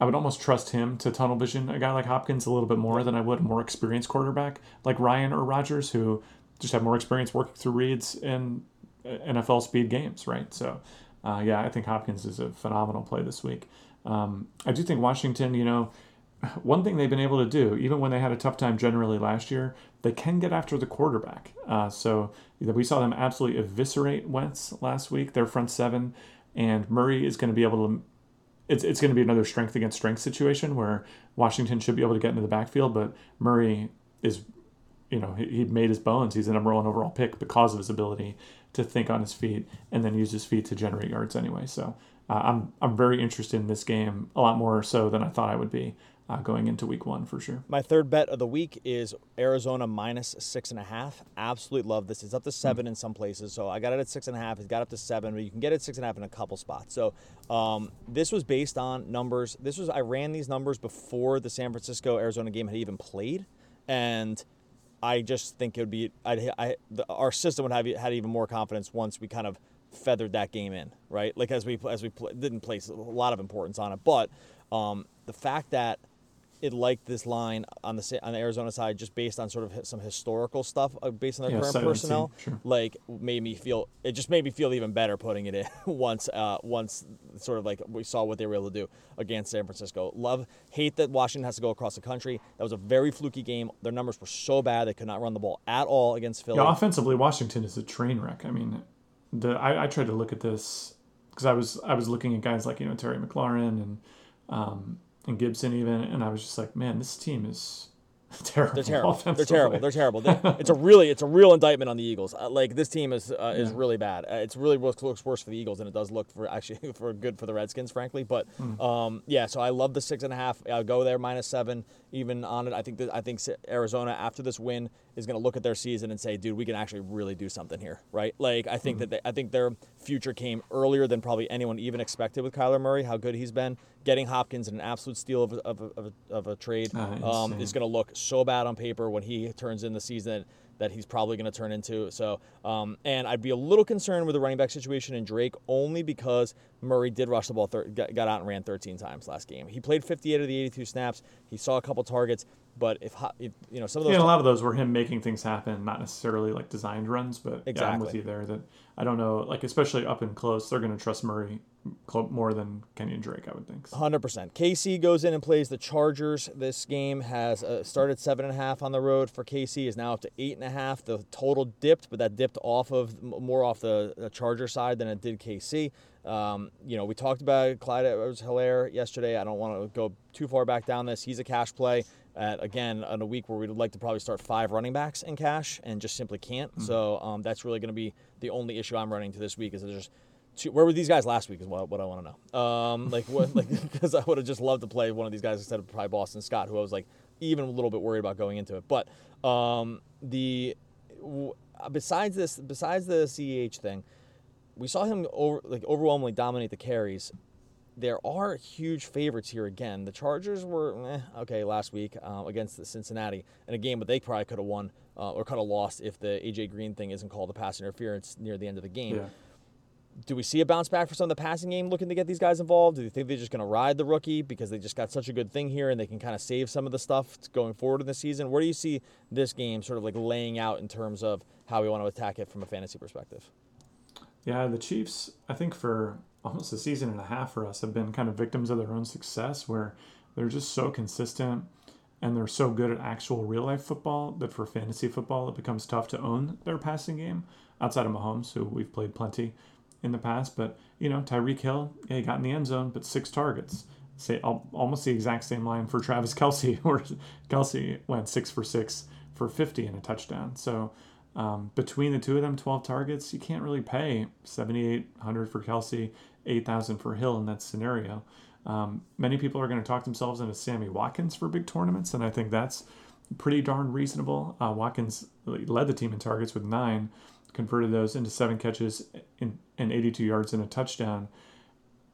I would almost trust him to tunnel vision a guy like Hopkins a little bit more than I would a more experienced quarterback like Ryan or Rodgers, who just have more experience working through reads in uh, NFL speed games, right? So, uh, yeah, I think Hopkins is a phenomenal play this week. Um, I do think Washington, you know, one thing they've been able to do, even when they had a tough time generally last year, they can get after the quarterback. Uh, so we saw them absolutely eviscerate Wentz last week, their front seven, and Murray is going to be able to it's it's going to be another strength against strength situation where Washington should be able to get into the backfield, but Murray is, you know, he, he made his bones. He's the number one overall pick because of his ability to think on his feet and then use his feet to generate yards anyway. So uh, I'm I'm very interested in this game a lot more so than I thought I would be uh, going into week one for sure. My third bet of the week is Arizona minus six and a half. Absolutely love this. It's up to 7 mm in some places, so I got it at six and a half. It's got up to seven, but you can get it six and a half in a couple spots. So um, this was based on numbers. This was I ran these numbers before the San Francisco Arizona game had even played, and I just think it would be I, I the, our system would have had even more confidence once we kind of feathered that game in, right? Like as we as we pl- didn't place a lot of importance on it, but um, the fact that it liked this line on the on the Arizona side just based on sort of some historical stuff uh, based on their yeah, current personnel. Sure. Like made me feel it just made me feel even better putting it in once uh, once sort of like we saw what they were able to do against San Francisco. Love hate that Washington has to go across the country. That was a very fluky game. Their numbers were so bad they could not run the ball at all against Philly. Yeah, offensively, Washington is a train wreck. I mean, the I, I tried to look at this because I was I was looking at guys like you know Terry McLaurin and. Um, and Gibson even, and I was just like, man, this team is terrible. They're terrible. They're terrible. They're terrible. it's a really, it's a real indictment on the Eagles. Uh, like this team is uh, is really bad. Uh, it's really looks, looks worse for the Eagles than it does look for actually for good for the Redskins, frankly. But mm. um, yeah, so I love the six and a half. I'll go there minus seven even on it. I think that I think Arizona after this win is going to look at their season and say, dude, we can actually really do something here, right? Like I think mm-hmm. that they, I think their future came earlier than probably anyone even expected with Kyler Murray. How good he's been. Getting Hopkins an absolute steal of, of, of, of a trade oh, um, is going to look so bad on paper when he turns in the season that he's probably going to turn into. So, um, and I'd be a little concerned with the running back situation in Drake only because Murray did rush the ball, thir- got, got, out and ran 13 times last game. He played 58 of the 82 snaps. He saw a couple targets, but if, if you know some of those, yeah, a lot of those were him making things happen, not necessarily like designed runs, but exactly. yeah, I'm with you there. That I don't know, like especially up and close, they're going to trust Murray more than Kenyan Drake, I would think. Hundred percent. KC goes in and plays the Chargers. This game has uh, started seven and a half on the road for KC, is now up to eight and a half. The total dipped, but that dipped off of more off the, the Charger side than it did KC. Um, you know, we talked about Clyde Edwards-Helaire yesterday. I don't want to go too far back down this. He's a cash play. At, again, on a week where we'd like to probably start five running backs in cash and just simply can't. Mm-hmm. So um, that's really going to be the only issue I'm running to this week is there's where were these guys last week? Is what, what I want to know. Um, like what, like because I would have just loved to play one of these guys instead of probably Boston Scott, who I was like even a little bit worried about going into it. But um, the w- besides this, besides the CEH thing, we saw him over like overwhelmingly dominate the carries. there are huge favorites here again. The Chargers were eh, okay last week uh, against the Cincinnati in a game, but they probably could have won uh, or could have lost if the AJ Green thing isn't called a pass interference near the end of the game. Yeah. Do we see a bounce back for some of the passing game looking to get these guys involved? Do you think they're just going to ride the rookie because they just got such a good thing here and they can kind of save some of the stuff going forward in the season? Where do you see this game sort of like laying out in terms of how we want to attack it from a fantasy perspective? Yeah, the Chiefs, I think for almost a season and a half for us, have been kind of victims of their own success where they're just so consistent and they're so good at actual real life football that for fantasy football, it becomes tough to own their passing game outside of Mahomes, who we've played plenty in the past. But, you know, Tyreek Hill, yeah, he got in the end zone, but six targets. Say almost the exact same line for Travis Kelce, where Kelce went six for six for 50 and a touchdown. So um, between the two of them, 12 targets, you can't really pay 7,800 for Kelce, 8,000 for Hill in that scenario. Um, many people are going to talk themselves into Sammy Watkins for big tournaments, and I think that's pretty darn reasonable. Uh, Watkins led the team in targets with nine, converted those into seven catches in, and 82 yards and a touchdown.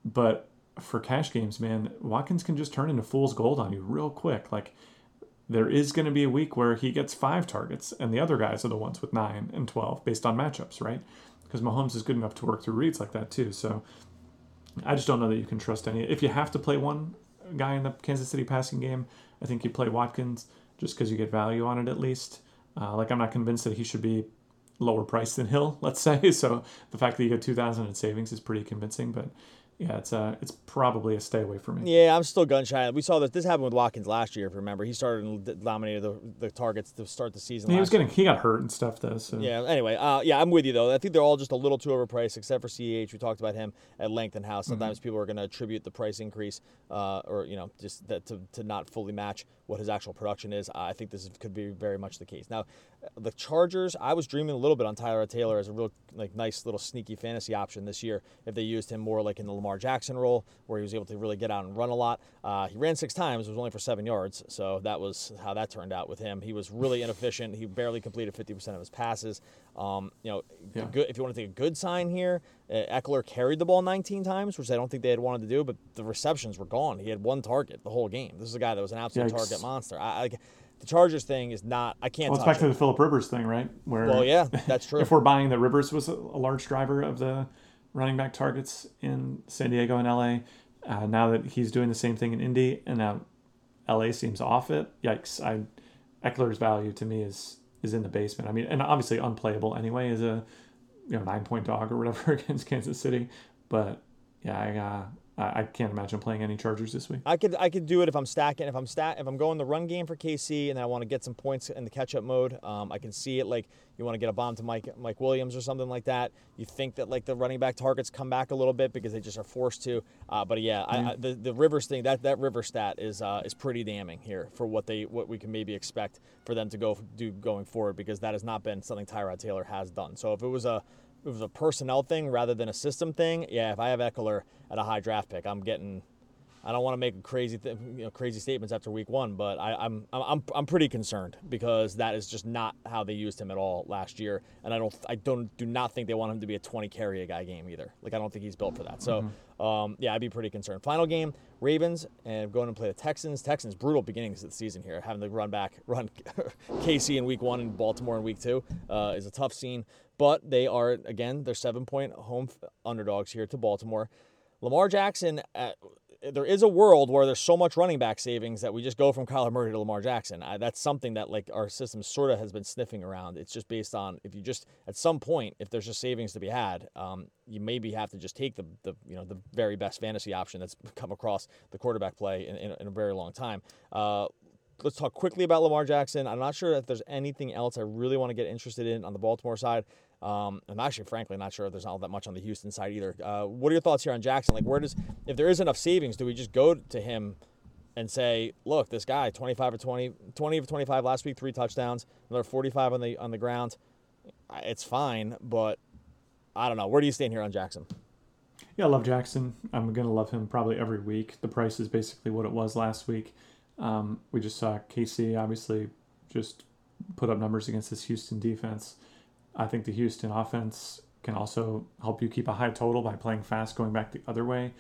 But for cash games, man, Watkins can just turn into fool's gold on you real quick. Like there is going to be a week where he gets five targets, and the other guys are the ones with nine and 12 based on matchups, right? Because Mahomes is good enough to work through reads like that too. So I just don't know that you can trust any. If you have to play one guy in the Kansas City passing game, I think you play Watkins just because you get value on it at least. Uh, like I'm not convinced that he should be lower price than Hill, let's say. So the fact that you get 2,000 in savings is pretty convincing. But yeah, it's uh, it's probably a stay away from me. Yeah, I'm still gun shy. We saw that this happened with Watkins last year. If you remember, he started and dominated the, the targets to start the season. he was getting year. he got hurt and stuff though. So yeah. Anyway, uh, yeah, I'm with you though. I think they're all just a little too overpriced, except for Ch. We talked about him at length and how mm-hmm. sometimes mm-hmm. people are going to attribute the price increase, uh, or you know, just that to, to not fully match what his actual production is. I think this could be very much the case. Now, the Chargers, I was dreaming a little bit on Tyrod Taylor as a real like nice little sneaky fantasy option this year if they used him more like in the Lamar Jackson role where he was able to really get out and run a lot. Uh, he ran six times, it was only for seven yards, so that was how that turned out with him. He was really inefficient. He barely completed 50% of his passes. Um, you know, yeah. good, if you want to take a good sign here, uh, Ekeler carried the ball 19 times, which I don't think they had wanted to do, but the receptions were gone. He had one target the whole game. This is a guy that was an absolute Yikes. target monster. I, I the Chargers thing is not. I can't. Well, it's back it. to the Philip Rivers thing, right? Where well, yeah, that's true. if we're buying that Rivers was a, large driver of the running back targets in San Diego and LA, uh, now that he's doing the same thing in Indy, and now LA seems off it. Yikes! I Ekeler's value to me is is in the basement. I mean, and obviously unplayable anyway as a you know nine point dog or whatever against Kansas City. But yeah, I uh, I can't imagine playing any Chargers this week. I could I could do it if I'm stacking if I'm stat if I'm going the run game for KC and I want to get some points in the catch up mode. Um, I can see it like you want to get a bomb to Mike Mike Williams or something like that. You think that like the running back targets come back a little bit because they just are forced to. Uh, but yeah, mm-hmm. I, I, the the Rivers thing that that River stat is uh, is pretty damning here for what they what we can maybe expect for them to go do going forward because that has not been something Tyrod Taylor has done. So if it was a it was a personnel thing rather than a system thing, yeah, if I have Ekeler at a high draft pick, I'm getting. I don't want to make crazy, th- you know, crazy statements after week one, but I, I'm, I'm, I'm pretty concerned because that is just not how they used him at all last year, and I don't, I don't, do not think they want him to be a 20 carry a guy game either. Like I don't think he's built for that. So, mm-hmm. um, yeah, I'd be pretty concerned. Final game, Ravens and going to play the Texans. Texans brutal beginnings of the season here, having to run back, run KC in week one and Baltimore in week two uh, is a tough scene. But they are, again, they're seven point home underdogs here to Baltimore. Lamar Jackson, uh, there is a world where there's so much running back savings that we just go from Kyler Murray to Lamar Jackson. I, that's something that like our system sort of has been sniffing around. It's just based on if you just at some point if there's just savings to be had, um, you maybe have to just take the, the you know the very best fantasy option that's come across the quarterback play in, in, in a very long time. Uh, let's talk quickly about Lamar Jackson. I'm not sure if there's anything else I really want to get interested in on the Baltimore side. Um, I'm actually, frankly, not sure if there's all that much on the Houston side either. Uh, what are your thoughts here on Jackson? Like, where does, if there is enough savings, do we just go to him and say, look, this guy, 25 or 20, 20 of 25 last week, three touchdowns, another 45 on the on the ground. It's fine, but I don't know. Where do you stand here on Jackson? Yeah, I love Jackson. I'm gonna love him probably every week. The price is basically what it was last week. Um, we just saw KC obviously just put up numbers against this Houston defense. I think the Houston offense can also help you keep a high total by playing fast, going back the other way.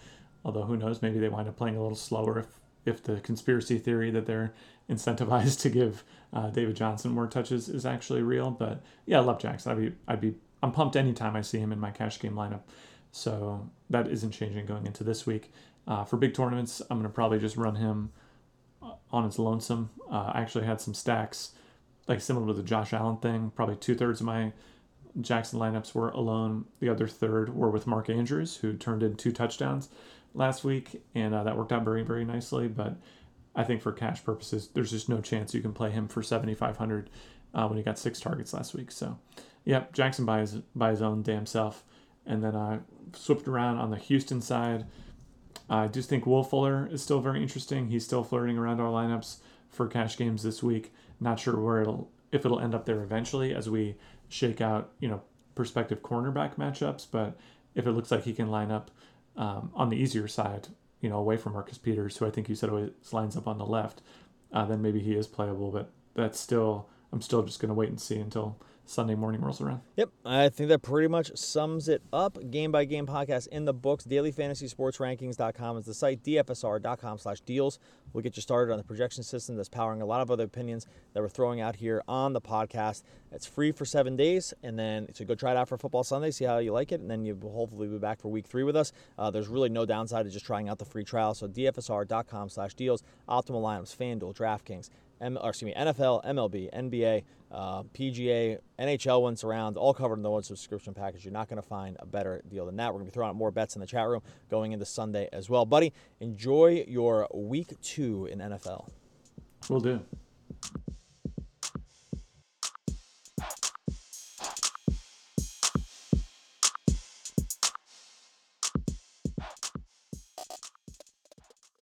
Although who knows, maybe they wind up playing a little slower if if the conspiracy theory that they're incentivized to give uh, David Johnson more touches is actually real. But yeah, I love Jackson. I'd be I'd be I'm pumped anytime I see him in my cash game lineup. So that isn't changing going into this week. Uh, for big tournaments, I'm gonna probably just run him on its lonesome. Uh, I actually had some stacks like similar to the Josh Allen thing. Probably two thirds of my Jackson lineups were alone. The other third were with Mark Andrews, who turned in two touchdowns last week, and uh, that worked out very, very nicely. But I think for cash purposes, there's just no chance you can play him for 7,500 uh, when he got six targets last week. So, yep, Jackson by his by his own damn self. And then I uh, around on the Houston side. I do think Will Fuller is still very interesting. He's still flirting around our lineups for cash games this week. Not sure where it'll if it'll end up there eventually as we shake out, you know, prospective cornerback matchups. But if it looks like he can line up um, on the easier side, you know, away from Marcus Peters, who I think you said always lines up on the left, uh, then maybe he is playable. But that's still, I'm still just going to wait and see until Sunday morning rolls around. Yep, I think that pretty much sums it up. Game by game podcast in the books. DailyFantasySportsRankings.com is the site. DFSR.com slash deals We'll get you started on the projection system that's powering a lot of other opinions that we're throwing out here on the podcast. It's free for seven days, and then so go try it out for Football Sunday, see how you like it, and then you will hopefully be back for week three with us. Uh, there's really no downside to just trying out the free trial. So DFSR.com slash deals, optimal lineups, FanDuel, DraftKings, M, excuse me, NFL, MLB, NBA, uh, PGA, NHL ones around, all covered in the one subscription package. You're not going to find a better deal than that. We're going to be throwing out more bets in the chat room going into Sunday as well. Buddy, enjoy your week two in NFL. Will do.